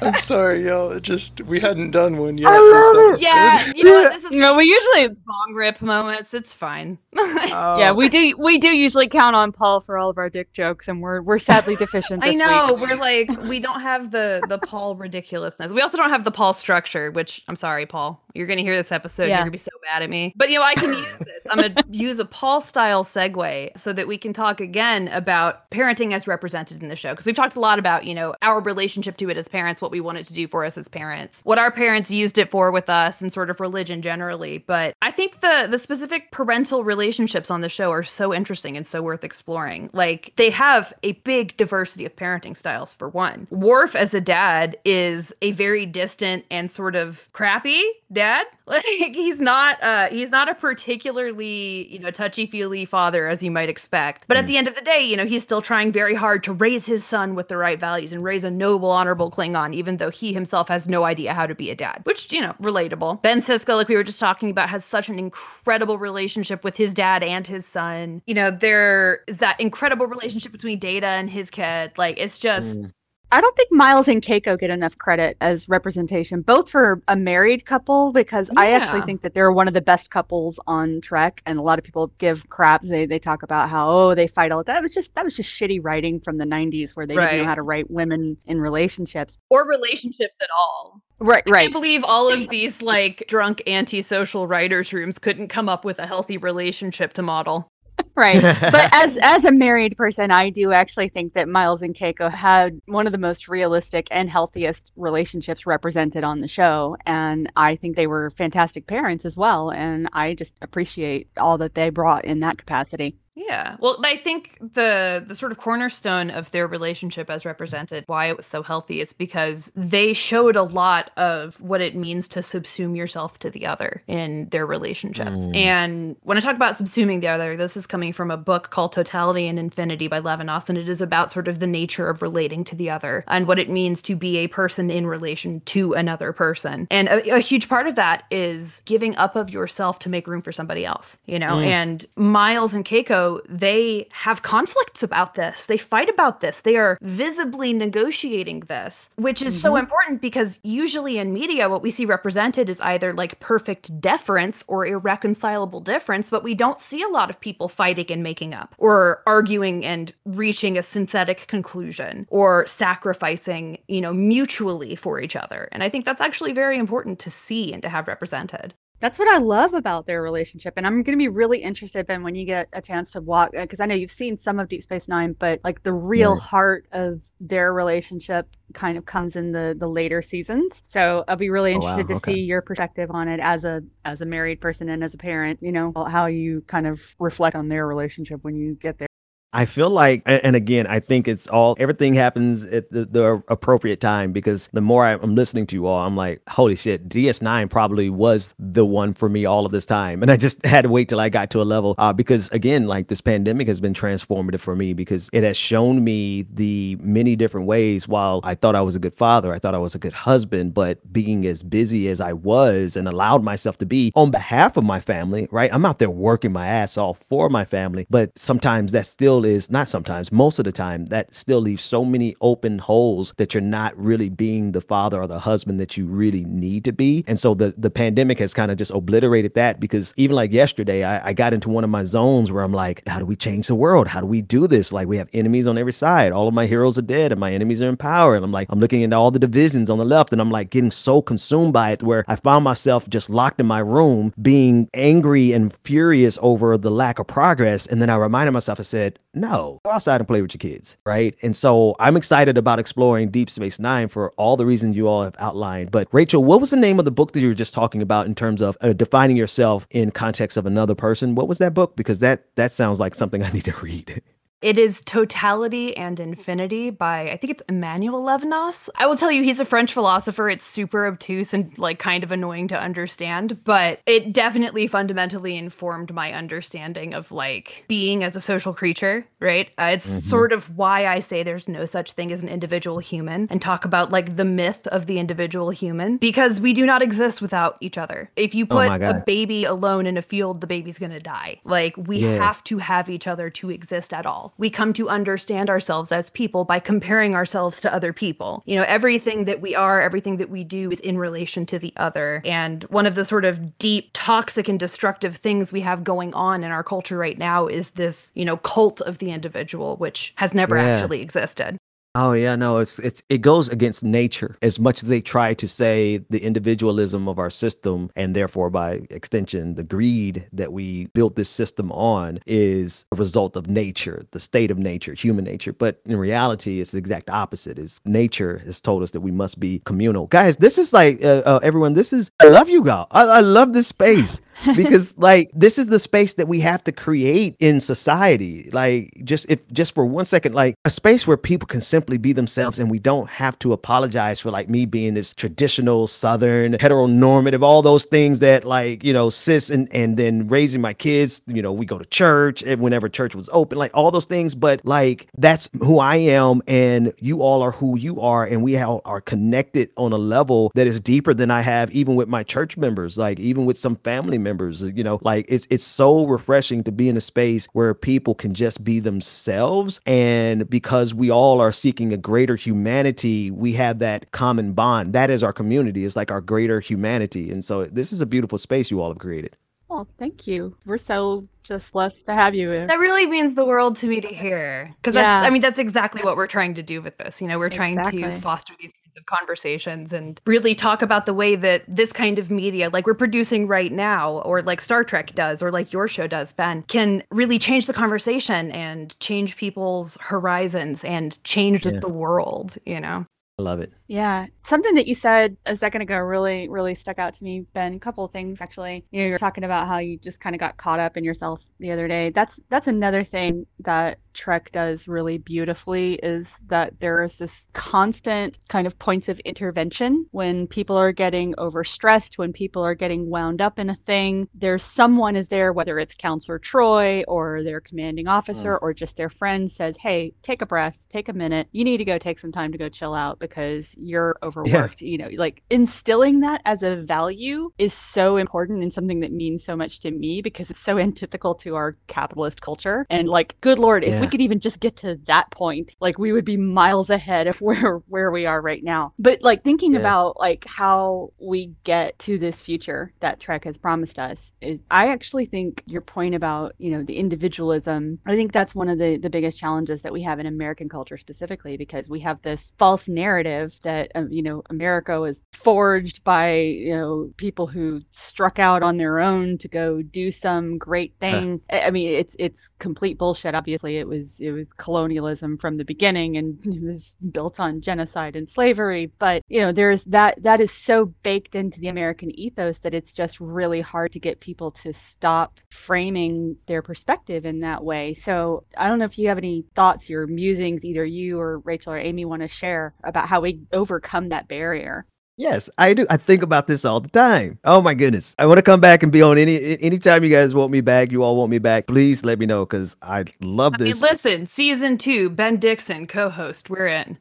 I'm sorry, y'all. It just we hadn't done one yet. I love it. yeah, you know what? This is No, we usually bong rip moments. It's fine. Oh. yeah, we do we do usually count on Paul for all of our dick jokes and we're we're sadly deficient I know week. we're like we don't have the the Paul ridiculousness. We also don't have the Paul structure, which I'm sorry, Paul. You're gonna hear this episode. Yeah. You're gonna be so mad at me. But you know, I can use this. I'm gonna use a Paul style segue so that we can talk again about parenting as represented in the show. Because we've talked a lot about you know our relationship to it as parents, what we want it to do for us as parents, what our parents used it for with us, and sort of religion generally. But I think the the specific parental relationships on the show are so interesting and so worth exploring. Like they have a big diversity of parenting styles for one. Worf as a dad is a very distant and sort of crappy dad. Like he's not uh he's not a particularly, you know, touchy-feely father as you might expect. But at the end of the day, you know, he's still trying very hard to raise his son with the right values and raise a noble, honorable Klingon, even though he himself has no idea how to be a dad. Which, you know, relatable. Ben Sisko, like we were just talking about, has such an incredible relationship with his dad and his son. You know, there is that incredible relationship between Data and his kid. Like it's just Mm. I don't think Miles and Keiko get enough credit as representation, both for a married couple, because I actually think that they're one of the best couples on Trek, and a lot of people give crap. They they talk about how oh they fight all the time. That was just that was just shitty writing from the '90s where they didn't know how to write women in relationships. Or relationships at all. Right, Right. I can't believe all of these like drunk antisocial writers' rooms couldn't come up with a healthy relationship to model. right. But as as a married person i do actually think that miles and keiko had one of the most realistic and healthiest relationships represented on the show. And i think they were fantastic parents as well. And i just appreciate all that they brought in that capacity Yeah. Well, I think the the sort of cornerstone of their relationship as represented, why it was so healthy is because they showed a lot of what it means to subsume yourself to the other in their relationships. Mm. And when I talk about subsuming the other, this is coming from a book called Totality and Infinity by Levinas, and it is about sort of the nature of relating to the other and what it means to be a person in relation to another person. And a, a huge part of that is giving up of yourself to make room for somebody else, you know? Mm. And Miles and Keiko, they have conflicts about this. They fight about this. They are visibly negotiating this, which is so mm-hmm. important because usually in media, what we see represented is either like perfect deference or irreconcilable difference, but we don't see a lot of people fighting and making up or arguing and reaching a synthetic conclusion or sacrificing, you know, mutually for each other. And I think that's actually very important to see and to have represented. That's what I love about their relationship. And I'm going to be really interested, Ben, when you get a chance to walk, uh, because I know you've seen some of Deep Space Nine, but like the real Right. heart of their relationship kind of comes in the the later seasons. So I'll be really Oh, wow. interested to Okay. see your perspective on it as a as a married person and as a parent. You know how you kind of reflect on their relationship when you get there. I feel like, and again, I think it's all everything happens at the, the appropriate time because the more I'm listening to you all, I'm like, holy shit, DS9 probably was the one for me all of this time, and I just had to wait till I got to a level uh, because again, like this pandemic has been transformative for me because it has shown me the many different ways. While I thought I was a good father, I thought I was a good husband, but being as busy as I was and allowed myself to be on behalf of my family, right? I'm out there working my ass off for my family, but sometimes that still is not sometimes, most of the time, that still leaves so many open holes that you're not really being the father or the husband that you really need to be. And so the, the pandemic has kind of just obliterated that because even like yesterday, I, I got into one of my zones where I'm like, how do we change the world? How do we do this? Like we have enemies on every side. All of my heroes are dead and my enemies are in power. And I'm like, I'm looking into all the divisions on the left and I'm like getting so consumed by it where I found myself just locked in my room being angry and furious over the lack of progress. And then I reminded myself, I said, no, go outside and play with your kids. Right. And so I'm excited about exploring Deep Space Nine for all the reasons you all have outlined. But Rachel, what was the name of the book that you were just talking about in terms of uh, defining yourself in context of another person? What was that book? Because that that sounds like something I need to read. It is Totality and Infinity by, I think it's Emmanuel Levinas. I will tell you, he's a French philosopher. It's super obtuse and like kind of annoying to understand, but it definitely fundamentally informed my understanding of like being as a social creature, right? Uh, it's sort of why I say there's no such thing as an individual human and talk about like the myth of the individual human because we do not exist without each other. If you Oh put my a baby alone in a field, the baby's gonna die. Like we Yeah. have to have each other to exist at all. We come to understand ourselves as people by comparing ourselves to other people. You know, everything that we are, everything that we do is in relation to the other. And one of the sort of deep, toxic, and destructive things we have going on in our culture right now is this, you know, cult of the individual, which has never Yeah. actually existed. Oh yeah, no, it's it's it goes against nature as much as they try to say the individualism of our system and therefore by extension the greed that we built this system on is a result of nature, the state of nature, human nature. But in reality, it's the exact opposite. Is nature has told us that we must be communal. Guys, this is like uh, uh, everyone. This is I love you, guys. I, I love this space because like this is the space that we have to create in society. Like just if just for one second like a space where people can simply be themselves and we don't have to apologize for like me being this traditional southern heteronormative all those things that like you know cis and and then raising my kids you know we go to church and whenever church was open like all those things. But like that's who i am and you all are who you are and we all are connected on a level that is deeper than i have even with my church members like even with some family members you know like it's it's so refreshing to be in a space where people can just be themselves and because we all are seeking a greater humanity. We have that common bond. That is our community. It's like our greater humanity. And so this is a beautiful space you all have created. Well, thank you. We're so just blessed to have you. In. That really means the world to me to hear. Because Yeah. that's, I mean, that's exactly what we're trying to do with this. You know, we're trying Exactly. to foster these kinds of conversations and really talk about the way that this kind of media, like we're producing right now, or like Star Trek does, or like your show does, Ben, can really change the conversation and change people's horizons and change Yeah. the world, you know? I love it. Yeah, something that you said a second ago really, really stuck out to me, Ben. A couple of things actually. You know, you're talking about how you just kind of got caught up in yourself the other day. That's that's another thing that Trek does really beautifully is that there is this constant kind of points of intervention when people are getting overstressed, when people are getting wound up in a thing. There's someone is there, whether it's Counselor Troi or their commanding officer mm. or just their friend says, "Hey, take a breath, take a minute. You need to go take some time to go chill out because you're overworked." You know, like instilling that as a value is so important and something that means so much to me because it's so antithetical to our capitalist culture. And like, good lord, if we could even just get to that point, like we would be miles ahead of where where we are right now. But like thinking Yeah. about like how we get to this future that Trek has promised us is I actually think your point about, you know, the individualism, I think that's one of the the biggest challenges that we have in American culture specifically because we have this false narrative that um, you know, America was forged by, you know, people who struck out on their own to go do some great thing. I I mean, it's it's complete bullshit. Obviously, it was it was colonialism from the beginning, and it was built on genocide and slavery. But you know, there's that that is so baked into the American ethos that it's just really hard to get people to stop framing their perspective in that way. So I don't know if you have any thoughts or musings, either you or Rachel or Amy want to share about how we overcome that barrier. Yes, I do. I think about this all the time. Oh my goodness. I want to come back and be on any anytime you guys want me back, you all want me back, please let me know because I love I mean, this. listen, season two, Ben Dixon, co host, we're in.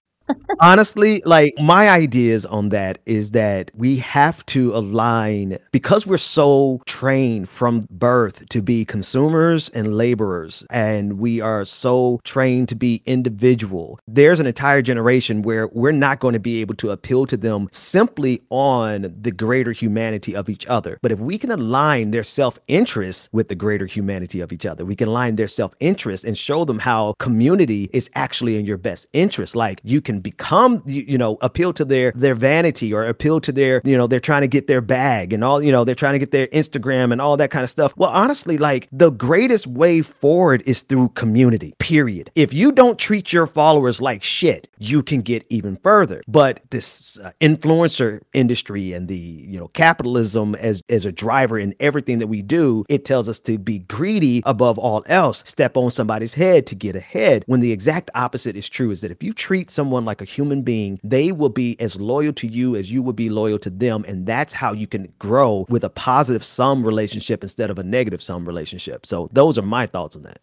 Honestly, like my ideas on that is that we have to align because we're so trained from birth to be consumers and laborers, and we are so trained to be individual. There's an entire generation where we're not going to be able to appeal to them simply on the greater humanity of each other. But if we can align their self interest with the greater humanity of each other, we can align their self interest and show them how community is actually in your best interest. Like you can become, you, you know, appeal to their their vanity or appeal to their, you know, they're trying to get their bag and all, you know, they're trying to get their Instagram and all that kind of stuff. Well, honestly, like the greatest way forward is through community. Period. If you don't treat your followers like shit, you can get even further. But this uh, influencer industry and the, you know, capitalism as as a driver in everything that we do, it tells us to be greedy above all else, step on somebody's head to get ahead. When the exact opposite is true is that if you treat someone like a human being, they will be as loyal to you as you would be loyal to them and that's how you can grow with a positive sum relationship instead of a negative sum relationship. So those are my thoughts on that.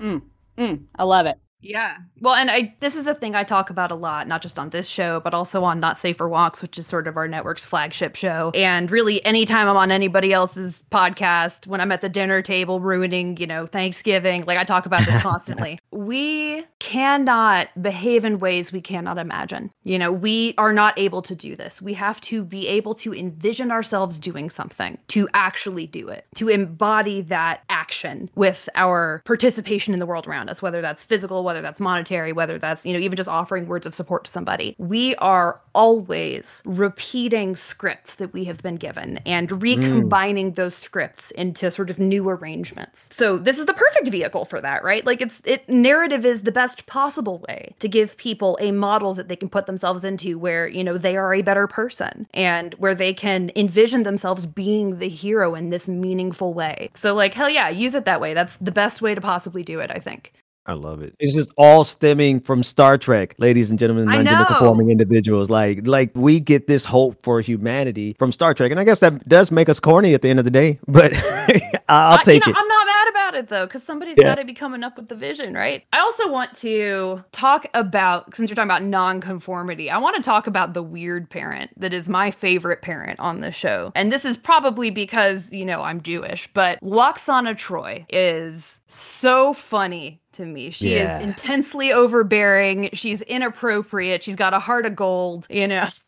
Mm, mm, I love it. Yeah. Well, and I this is a thing I talk about a lot, not just on this show, but also on Not Safe for Walks, which is sort of our network's flagship show. And really anytime I'm on anybody else's podcast, when I'm at the dinner table ruining, you know, Thanksgiving, like I talk about this constantly. we cannot behave in ways we cannot imagine. You know, we are not able to do this. We have to be able to envision ourselves doing something, to actually do it, to embody that action with our participation in the world around us, whether that's physical, whether that's monetary, whether that's, you know, even just offering words of support to somebody. We are always repeating scripts that we have been given and mm. recombining those scripts into sort of new arrangements. So this is the perfect vehicle for that, right? Like it's it narrative is the best possible way to give people a model that they can put themselves into where, you know, they are a better person and where they can envision themselves being the hero in this meaningful way. So like hell yeah, use it that way. That's the best way to possibly do it, I think. I love it. It's just all stemming from Star Trek, ladies and gentlemen, non-gender conforming individuals. Like, like we get this hope for humanity from Star Trek, and I guess that does make us corny at the end of the day. But I'll I- take you know, it. I'm not mad about it though, because somebody's Yeah. got to be coming up with the vision, right? I also want to talk about, since you're talking about non-conformity, I want to talk about the weird parent that is my favorite parent on the show. And this is probably because, you know, I'm Jewish, but Lwaxana Troi is so funny to me. She Yeah. is intensely overbearing. She's inappropriate. She's got a heart of gold, you know.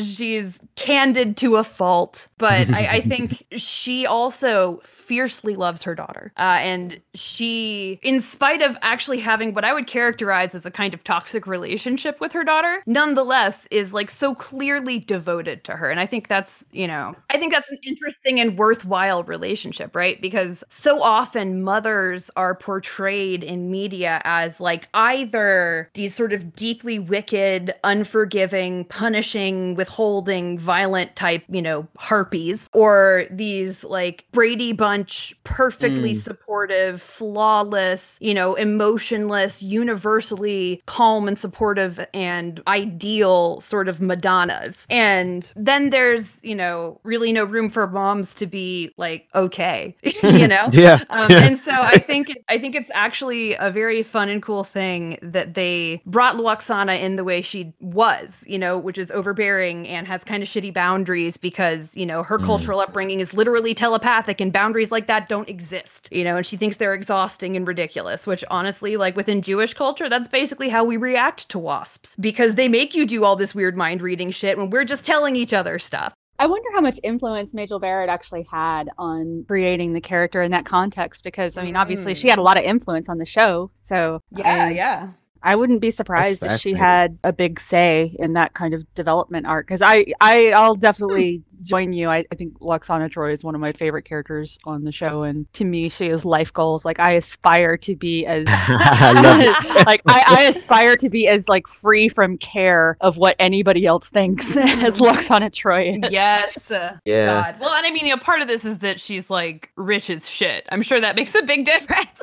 She's candid to a fault, but I, I think she also fiercely loves her daughter. Uh, and she, in spite of actually having what I would characterize as a kind of toxic relationship with her daughter, nonetheless is like so clearly devoted to her. And I think that's, you know, I think that's an interesting and worthwhile relationship, right? Because so often mothers are portrayed in media as like either these sort of deeply wicked, unforgiving, punishing, withholding, violent type, you know, harpies, or these like Brady Bunch, perfectly Mm. supportive, flawless, you know, emotionless, universally calm and supportive and ideal sort of Madonnas. And then there's, you know, really no room for moms to be like okay, you know? Yeah. Um, yeah. and so I think it, I think it's actually a very fun and cool thing that they brought Lwaxana in the way she was, you know, which is overbearing and has kind of shitty boundaries because you know her Mm. cultural upbringing is literally telepathic and boundaries like that don't exist, you know, and she thinks they're exhausting and ridiculous. Which honestly, like within Jewish culture, that's basically how we react to wasps because they make you do all this weird mind reading shit when we're just telling each other stuff. I wonder how much influence Majel Barrett actually had on creating the character in that context because I mean obviously she had a mm. lot of influence on the show. So I, yeah. I wouldn't be surprised if she had a big say in that kind of development arc because I, I I'll definitely join you. I, I think Lwaxana Troi is one of my favorite characters on the show and to me she has life goals. Like I aspire to be as I like I, I aspire to be as like free from care of what anybody else thinks as mm-hmm. Lwaxana Troi is. Yes. Yeah. God. Well, and I mean, you know, part of this is that she's like rich as shit. I'm sure that makes a big difference.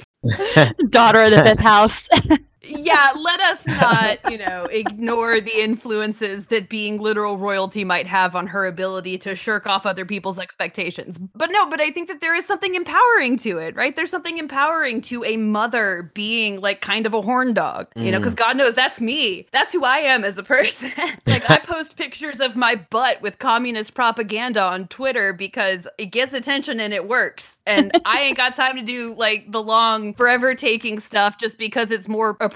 daughter of the fifth house. Yeah, let us not, you know, ignore the influences that being literal royalty might have on her ability to shirk off other people's expectations. But no, but I think that there is something empowering to it, right? There's something empowering to a mother being like kind of a horn dog, you know, Mm. because God knows that's me. That's who I am as a person. like I post pictures of my butt with communist propaganda on Twitter because it gets attention and it works. And I ain't got time to do like the long forever taking stuff just because it's more appropriate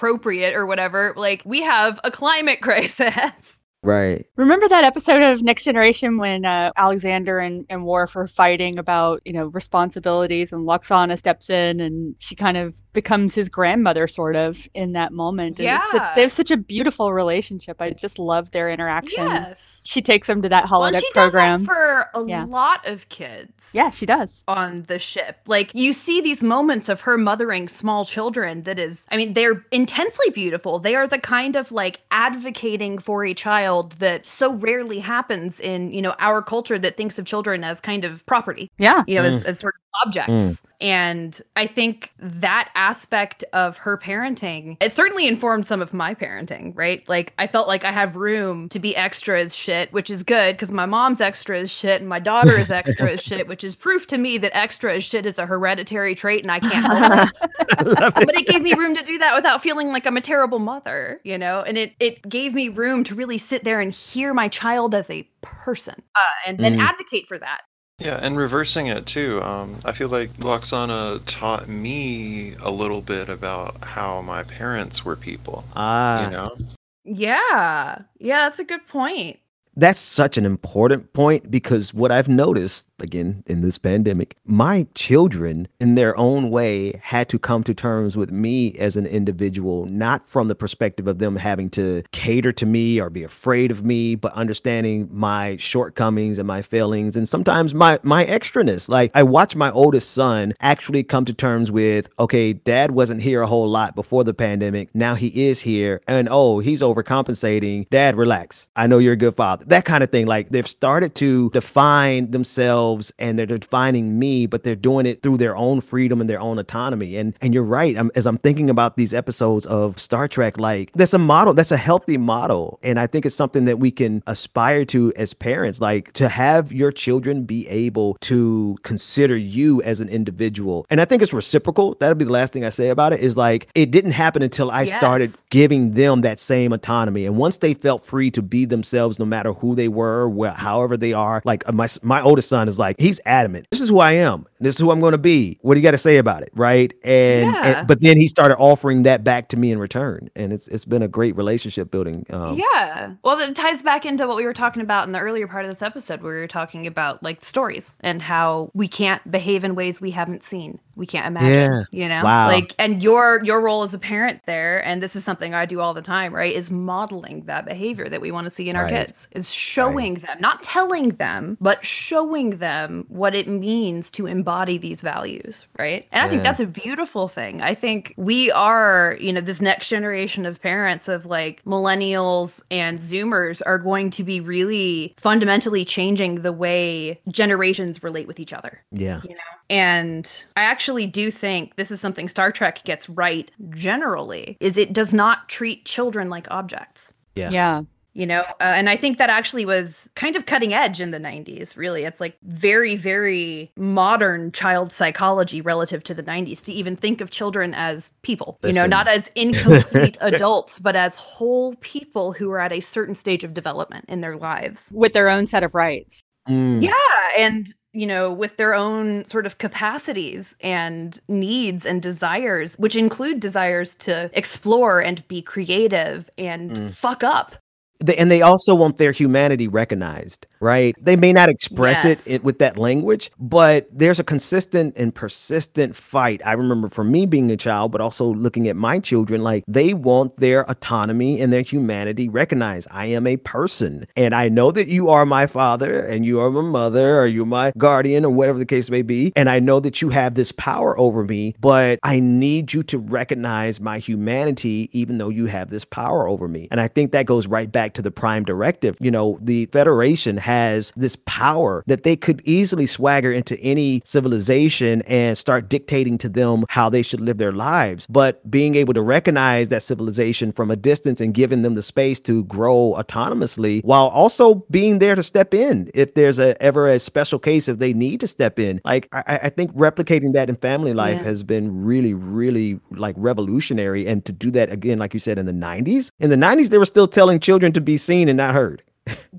or whatever. Like we have a climate crisis. Right. Remember that episode of Next Generation when uh, Alexander and, and Worf are fighting about, you know, responsibilities and Lwaxana steps in and she kind of becomes his grandmother sort of in that moment. And it's such, Yeah. they have such a beautiful relationship. I just love their interaction. Yes. She takes him to that Well, holodeck and she program. does that for a Yeah. lot of kids. yeah, she does. on the ship. Like you see these moments of her mothering small children that is I mean they're intensely beautiful. They are the kind of like advocating for a child that so rarely happens in, you know, our culture that thinks of children as kind of property Yeah. you know, as, mm. as sort of objects. And I think that aspect of her parenting, it certainly informed some of my parenting, right? Like I felt like I have room to be extra as shit, which is good because my mom's extra as shit and my daughter is extra as shit, which is proof to me that extra as shit is a hereditary trait and I can't help it I it. but it gave me room to do that without feeling like I'm a terrible mother, you know? And it it gave me room to really sit there and hear my child as a person uh, and then Mm. advocate for that. Yeah, and reversing it too. Um, I feel like Lwaxana taught me a little bit about how my parents were people. Ah, you know, Yeah. Yeah, that's a good point. That's such an important point because what I've noticed again in this pandemic, my children in their own way had to come to terms with me as an individual, not from the perspective of them having to cater to me or be afraid of me, but understanding my shortcomings and my failings and sometimes my my extraness. Like I watch my oldest son actually come to terms with, okay, dad wasn't here a whole lot before the pandemic. Now he is here and oh, he's overcompensating. Dad, relax. I know you're a good father. That kind of thing. Like they've started to define themselves and they're defining me, but they're doing it through their own freedom and their own autonomy. And and you're right. I'm, as I'm thinking about these episodes of Star Trek, like that's a model, that's a healthy model. And I think it's something that we can aspire to as parents, like to have your children be able to consider you as an individual. And I think it's reciprocal. That'll be the last thing I say about it is like it didn't happen until I started giving them that same autonomy. And once they felt free to be themselves, no matter who they were, wh- however they are, like uh, my my oldest son is like he's adamant. This is who I am. This is who I'm going to be. What do you got to say about it, right? And, Yeah. and but then he started offering that back to me in return, and it's it's been a great relationship building. Um, yeah. Well, that ties back into what we were talking about in the earlier part of this episode, where we were talking about like stories and how we can't behave in ways we haven't seen. We can't imagine. Yeah. You know? Wow. Like and your your role as a parent there, and this is something I do all the time, right? Is modeling that behavior that we want to see in our kids. Is showing them, not telling them, but showing them what it means to embody these values, right? And I think that's a beautiful thing. I think we are, you know, this next generation of parents of like millennials and zoomers are going to be really fundamentally changing the way generations relate with each other yeah, you know and i actually do think this is something star trek gets right generally is it does not treat children like objects yeah, Yeah. You know uh, and i think that actually was kind of cutting edge in the 90s really. It's like very very modern child psychology relative to the 90s to even think of children as people you know not as incomplete adults but as whole people who are at a certain stage of development in their lives. With their own set of rights. Mm, yeah and you know with their own sort of capacities and needs and desires which include desires to explore and be creative and Mm. fuck up They, and they also want their humanity recognized, right? They may not express Yes. it in, with that language, but there's a consistent and persistent fight. I remember for me being a child, but also looking at my children, like they want their autonomy and their humanity recognized. I am a person, and I know that you are my father, and you are my mother, or you're my guardian, or whatever the case may be. And I know that you have this power over me, but I need you to recognize my humanity, even though you have this power over me. And I think that goes right back to the prime directive. You know, the Federation has this power that they could easily swagger into any civilization and start dictating to them how they should live their lives. But being able to recognize that civilization from a distance and giving them the space to grow autonomously while also being there to step in if there's a ever a special case if they need to step in. Like I, I- I think replicating that in family life Yeah. has been really, really like revolutionary. And to do that again, like you said, in the 90s, in the 90s, they were still telling children to be seen and not heard.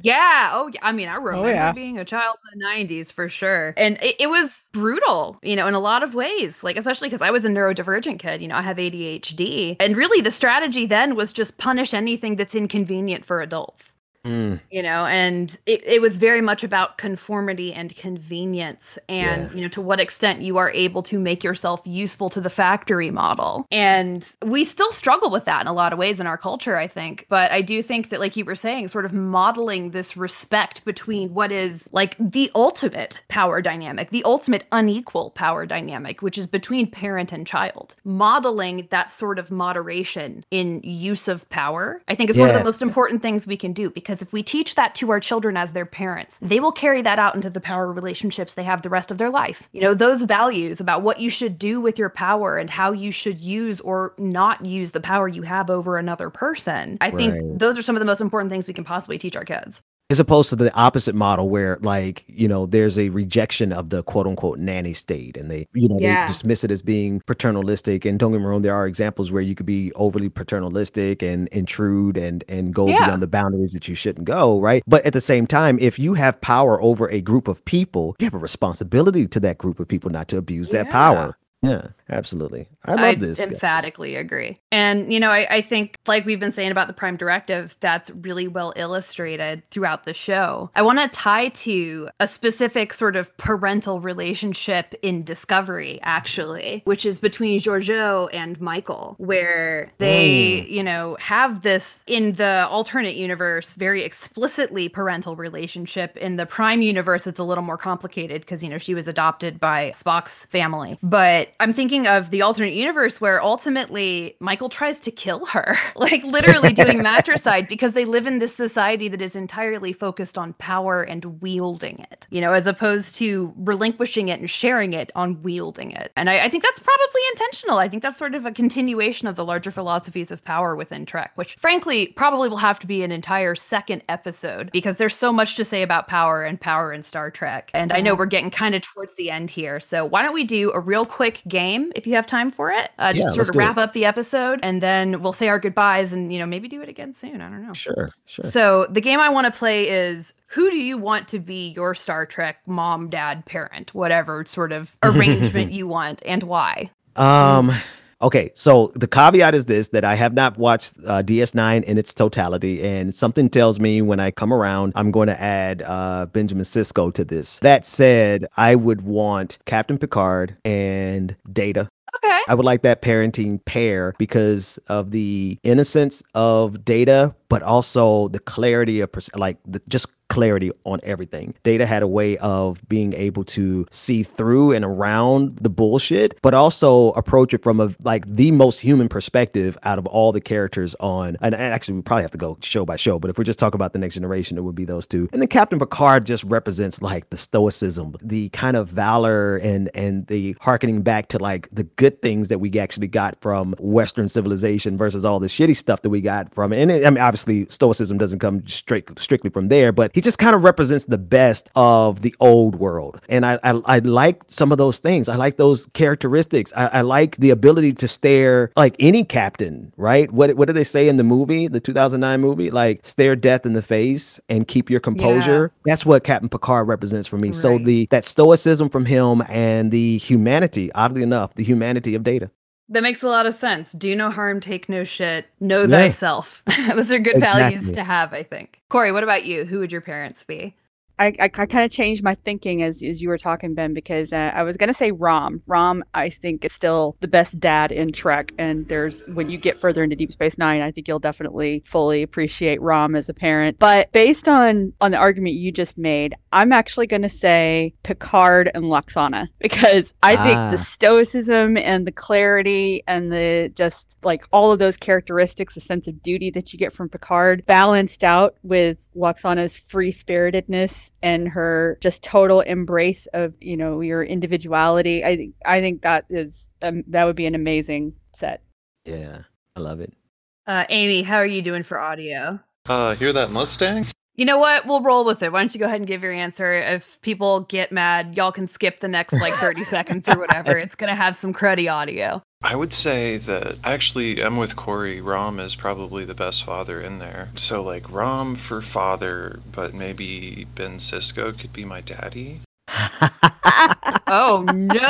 Yeah. Oh, yeah. I mean, I oh, remember yeah. being a child in the 90s for sure. And it, it was brutal, you know, in a lot of ways. Like, especially because I was a neurodivergent kid, you know, I have ADHD. And really, the strategy then was just punish anything that's inconvenient for adults. Mm, you know and it, it was very much about conformity and convenience and Yeah. you know to what extent you are able to make yourself useful to the factory model. And we still struggle with that in a lot of ways in our culture i think. But i do think that like you were saying sort of modeling this respect between what is like the ultimate power dynamic the ultimate unequal power dynamic which is between parent and child. Modeling that sort of moderation in use of power i think is one of the most important things we can do because if we teach that to our children as their parents, they will carry that out into the power relationships they have the rest of their life. You know, those values about what you should do with your power and how you should use or not use the power you have over another person. I think those are some of the most important things we can possibly teach our kids. As opposed to the opposite model where like you know there's a rejection of the quote unquote nanny state and they you know Yeah. they dismiss it as being paternalistic and don't get me wrong there are examples where you could be overly paternalistic and intrude and and go Yeah. beyond the boundaries that you shouldn't go right but at the same time if you have power over a group of people you have a responsibility to that group of people not to abuse that power yeah absolutely i love this guys. emphatically agree. And, you know, I, I think, like we've been saying about the Prime Directive, that's really well illustrated throughout the show. I want to tie to a specific sort of parental relationship in Discovery, actually, which is between Georgiou and Michael, where they, mm. you know, have this in the alternate universe, very explicitly parental relationship. In the Prime universe, it's a little more complicated because, you know, she was adopted by Spock's family. But I'm thinking of the alternate universe where ultimately Michael tries to kill her, like literally doing matricide because they live in this society that is entirely focused on power and wielding it, you know, as opposed to relinquishing it and sharing it on wielding it. And I, I think that's probably intentional. I think that's sort of a continuation of the larger philosophies of power within Trek, which frankly probably will have to be an entire second episode because there's so much to say about power and power in Star Trek. And I know mm-hmm. we're getting kind of towards the end here. So why don't we do a real quick game if you have time for it? Uh, just Yeah, sort of wrap it. up the episode and then we'll say our goodbyes and, you know, maybe do it again soon. I don't know. sure sure So the game I want to play is who do you want to be your Star Trek mom, dad, parent, whatever sort of arrangement you want, and why? Um. Okay, so the caveat is this: that I have not watched uh, DS9 in its totality, and something tells me when I come around, I'm going to add uh, Benjamin Sisko to this. That said, I would want Captain Picard and Data. Okay. I would like that parenting pair because of the innocence of Data, but also the clarity of pers- like the just clarity on everything. Data had a way of being able to see through and around the bullshit, but also approach it from a like the most human perspective out of all the characters on. And, actually, we probably have to go show by show, but if we're just talking about the next generation, it would be those two. And then Captain Picard just represents like the stoicism, the kind of valor and and the harkening back to like the good things that we actually got from Western civilization versus all the shitty stuff that we got from. And it, I mean, obviously, stoicism doesn't come straight strictly from there, but he just kind of represents the best of the old world. And I, I, I like some of those things. I like those characteristics. I, I like the ability to stare like any captain, right? What, what did they say in the movie, the 2009 movie? Like stare death in the face and keep your composure. That's what Captain Picard represents for me. So the that stoicism from him and the humanity, oddly enough, the humanity of data. That makes a lot of sense. Do no harm, take no shit, know Yeah. thyself. Those are good values to have, I think. Corey, what about you? Who would your parents be? I, I, kind of changed my thinking as, as you were talking, Ben, because uh, I was going to say Rom. Rom, I think, is still the best dad in Trek. And there's, when you get further into Deep Space Nine, I think you'll definitely fully appreciate Rom as a parent. But based on, on the argument you just made, I'm actually going to say Picard and Lwaxana because I think Ah. the stoicism and the clarity and the just like all of those characteristics, the sense of duty that you get from Picard, balanced out with Lwaxana's free spiritedness and her just total embrace of you know your individuality. I think I think that is um, that would be an amazing set. Yeah, I love it. Uh, Amy, how are you doing for audio? Uh, hear that Mustang? You know what? We'll roll with it. Why don't you go ahead and give your answer? If people get mad, y'all can skip the next like 30 seconds or whatever. It's going to have some cruddy audio. I would say that actually I'm with Corey. Rom is probably the best father in there. So like Rom for father, but maybe Ben Sisko could be my daddy. Oh, no.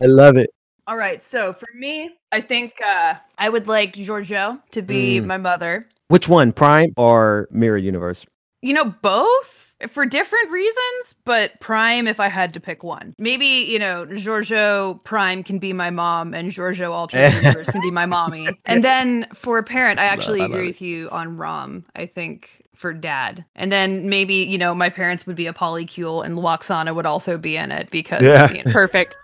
I love it. All right. So for me, I think uh, I would like Georgiou to be Mm. my mother. Which one, Prime or Mirror Universe? You know, both for different reasons, but Prime if I had to pick one. Maybe, you know, Georgiou Prime can be my mom and Georgiou Alternate Universe can be my mommy. And then for a parent, I actually I agree it. with you on Rom, I think for dad. And then maybe, you know, my parents would be a polycule and Lwaxana would also be in it because Yeah. you know, Perfect.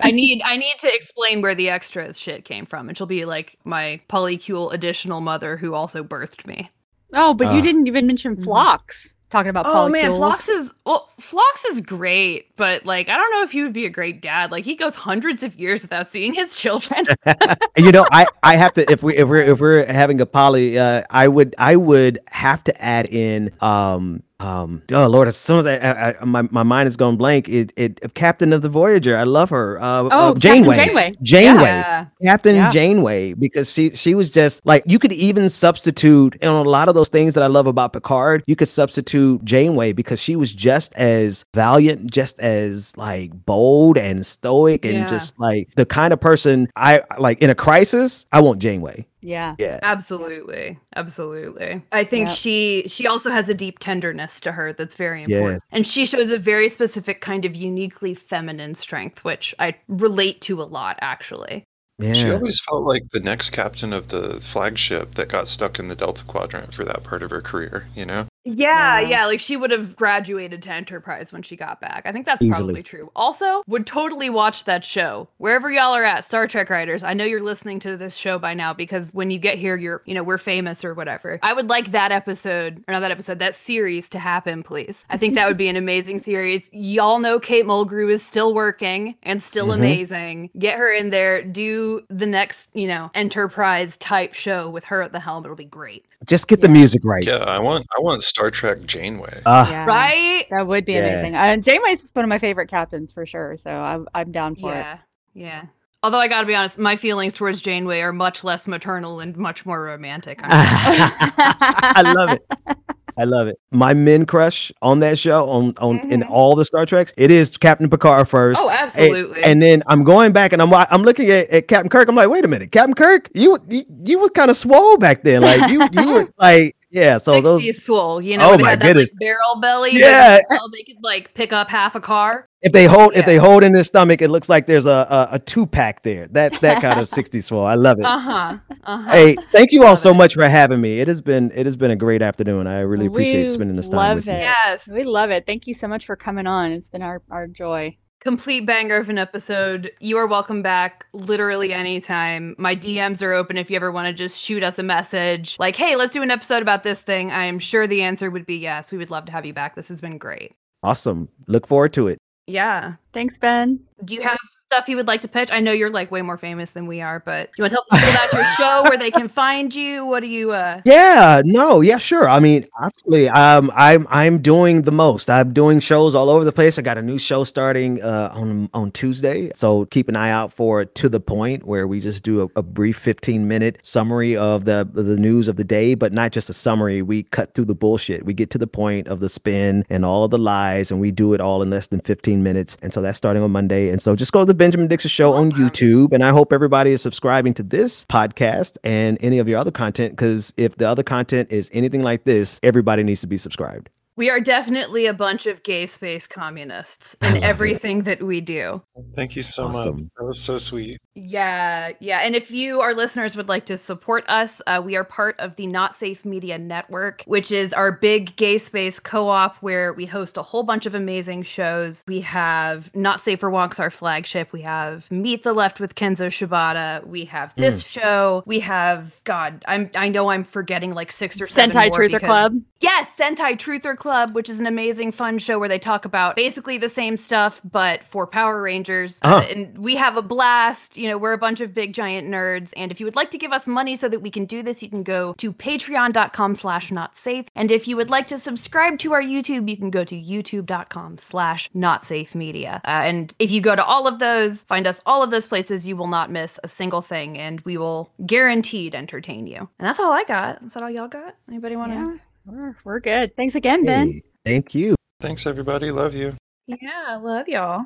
I need I need to explain where the extras shit came from. And she'll be like my polycule additional mother who also birthed me. Oh, but Ah. you didn't even mention Mhm. Phlox. Talking about Oh man, polycules. Phlox is well, Phlox is great, but like I don't know if he would be a great dad. Like he goes hundreds of years without seeing his children. you know, I I have to if we if we're if we're having a poly, uh, I would I would have to add in um um oh lord as soon as I, I, I my, my mind is going blank it it captain of the voyager i love her uh, Oh, uh Captain janeway Janeway. janeway yeah. Captain Yeah. Janeway because she she was just like you could even substitute and a lot of those things that I love about Picard you could substitute Janeway because she was just as valiant just as like bold and stoic and Yeah. just like the kind of person I like in a crisis I want Janeway Yeah. yeah Absolutely. Absolutely. I think Yep. she she also has a deep tenderness to her that's very Yes. important. And she shows a very specific kind of uniquely feminine strength, which I relate to a lot actually. Yeah. She always felt like the next captain of the flagship that got stuck in the Delta Quadrant for that part of her career, you know? Yeah, Yeah. yeah, like she would have graduated to Enterprise when she got back. I think that's Easily. probably true. Also, would totally watch that show. Wherever y'all are at, Star Trek writers, I know you're listening to this show by now because when you get here, you're, you know, we're famous or whatever. I would like that episode, or not that episode, that series to happen, please. I think that would be an amazing series. Y'all know Kate Mulgrew is still working and still Mhm. amazing. Get her in there, do the next, you know, Enterprise type show with her at the helm. It'll be great. Just get the music right Yeah, I want I want Star Trek Janeway. Ah, Yeah. Right? That would be Yeah. amazing. Uh, Janeway's one of my favorite captains for sure. So I'm, I'm down for it. Yeah, yeah. Although I gotta be honest, my feelings towards Janeway are much less maternal and much more romantic. I love it I love it. My men crush on that show, on on in Mhm. all the Star Treks, it is Captain Picard first. Oh, absolutely. And, then I'm going back and I'm I'm looking at, at Captain Kirk. I'm like, wait a minute, Captain Kirk, you you, you were kind of swole back then. Like you you were like, yeah. So 60s those swole, you know, Oh they my had that goodness. like barrel belly. Yeah. They could like pick up half a car. If they hold if they hold in their stomach, it looks like there's a a, a two pack there. That that kind of 60 swole. I love it. Uh huh. Uh huh. Hey, thank you all so it. much for having me. It has been it has been a great afternoon. I really appreciate We spending this time love with you. We love it. Yes. We love it. Thank you so much for coming on. It's been our, our joy. Complete banger of an episode. You are welcome back literally anytime. My DMs are open if you ever want to just shoot us a message like, hey, let's do an episode about this thing. I am sure the answer would be yes. We would love to have you back. This has been great. Awesome. Look forward to it. Yeah. Thanks, Ben. Do you have some stuff you would like to pitch? I know you're like way more famous than we are, but you want to tell people about your show where they can find you? What do you uh Yeah, no, yeah, sure. I mean, actually, um, I'm I'm doing the most. I'm doing shows all over the place. I got a new show starting uh, on on Tuesday, so keep an eye out for To the Point, where we just do a, a brief 15 minute summary of the the news of the day, but not just a summary. We cut through the bullshit. We get to the point of the spin and all of the lies, and we do it all in less than 15 minutes. And so that's starting on Monday. And so just go to the Benjamin Dixon Show on YouTube, and I hope everybody is subscribing to this podcast and any of your other content. Because if the other content is anything like this, everybody needs to be subscribed. we are definitely a bunch of gay space communists I love in it. everything that we do. Thank you so much. That was so sweet. Yeah, yeah. And if you, our listeners, would like to support us, uh, we are part of the Not Safe Media Network, which is our big gay space co op where we host a whole bunch of amazing shows. We have Not Safe for Walks, our flagship. We have Meet the Left with Kenzo Shibata. We have this show. We have, God, I'm, I know I'm forgetting like six or seven. Sentai more Truther because- Club. Yes, Sentai Truther Club, which is an amazing, fun show where they talk about basically the same stuff, but for Power Rangers. Uh, Uh-huh. and we have a blast. You know, we're a bunch of big, giant nerds. And if you would like to give us money so that we can do this, you can go to patreon.com slash not safe. And if you would like to subscribe to our YouTube, you can go to youtube.com slash not safe media. Uh, and if you go to all of those, find us all of those places, you will not miss a single thing. And we will guaranteed entertain you. And that's all I got. Is that all y'all got? Anybody want to? Yeah, we're, we're good. Thanks again, Ben. Hey, thank you. Thanks, everybody. Love you. Yeah, love y'all.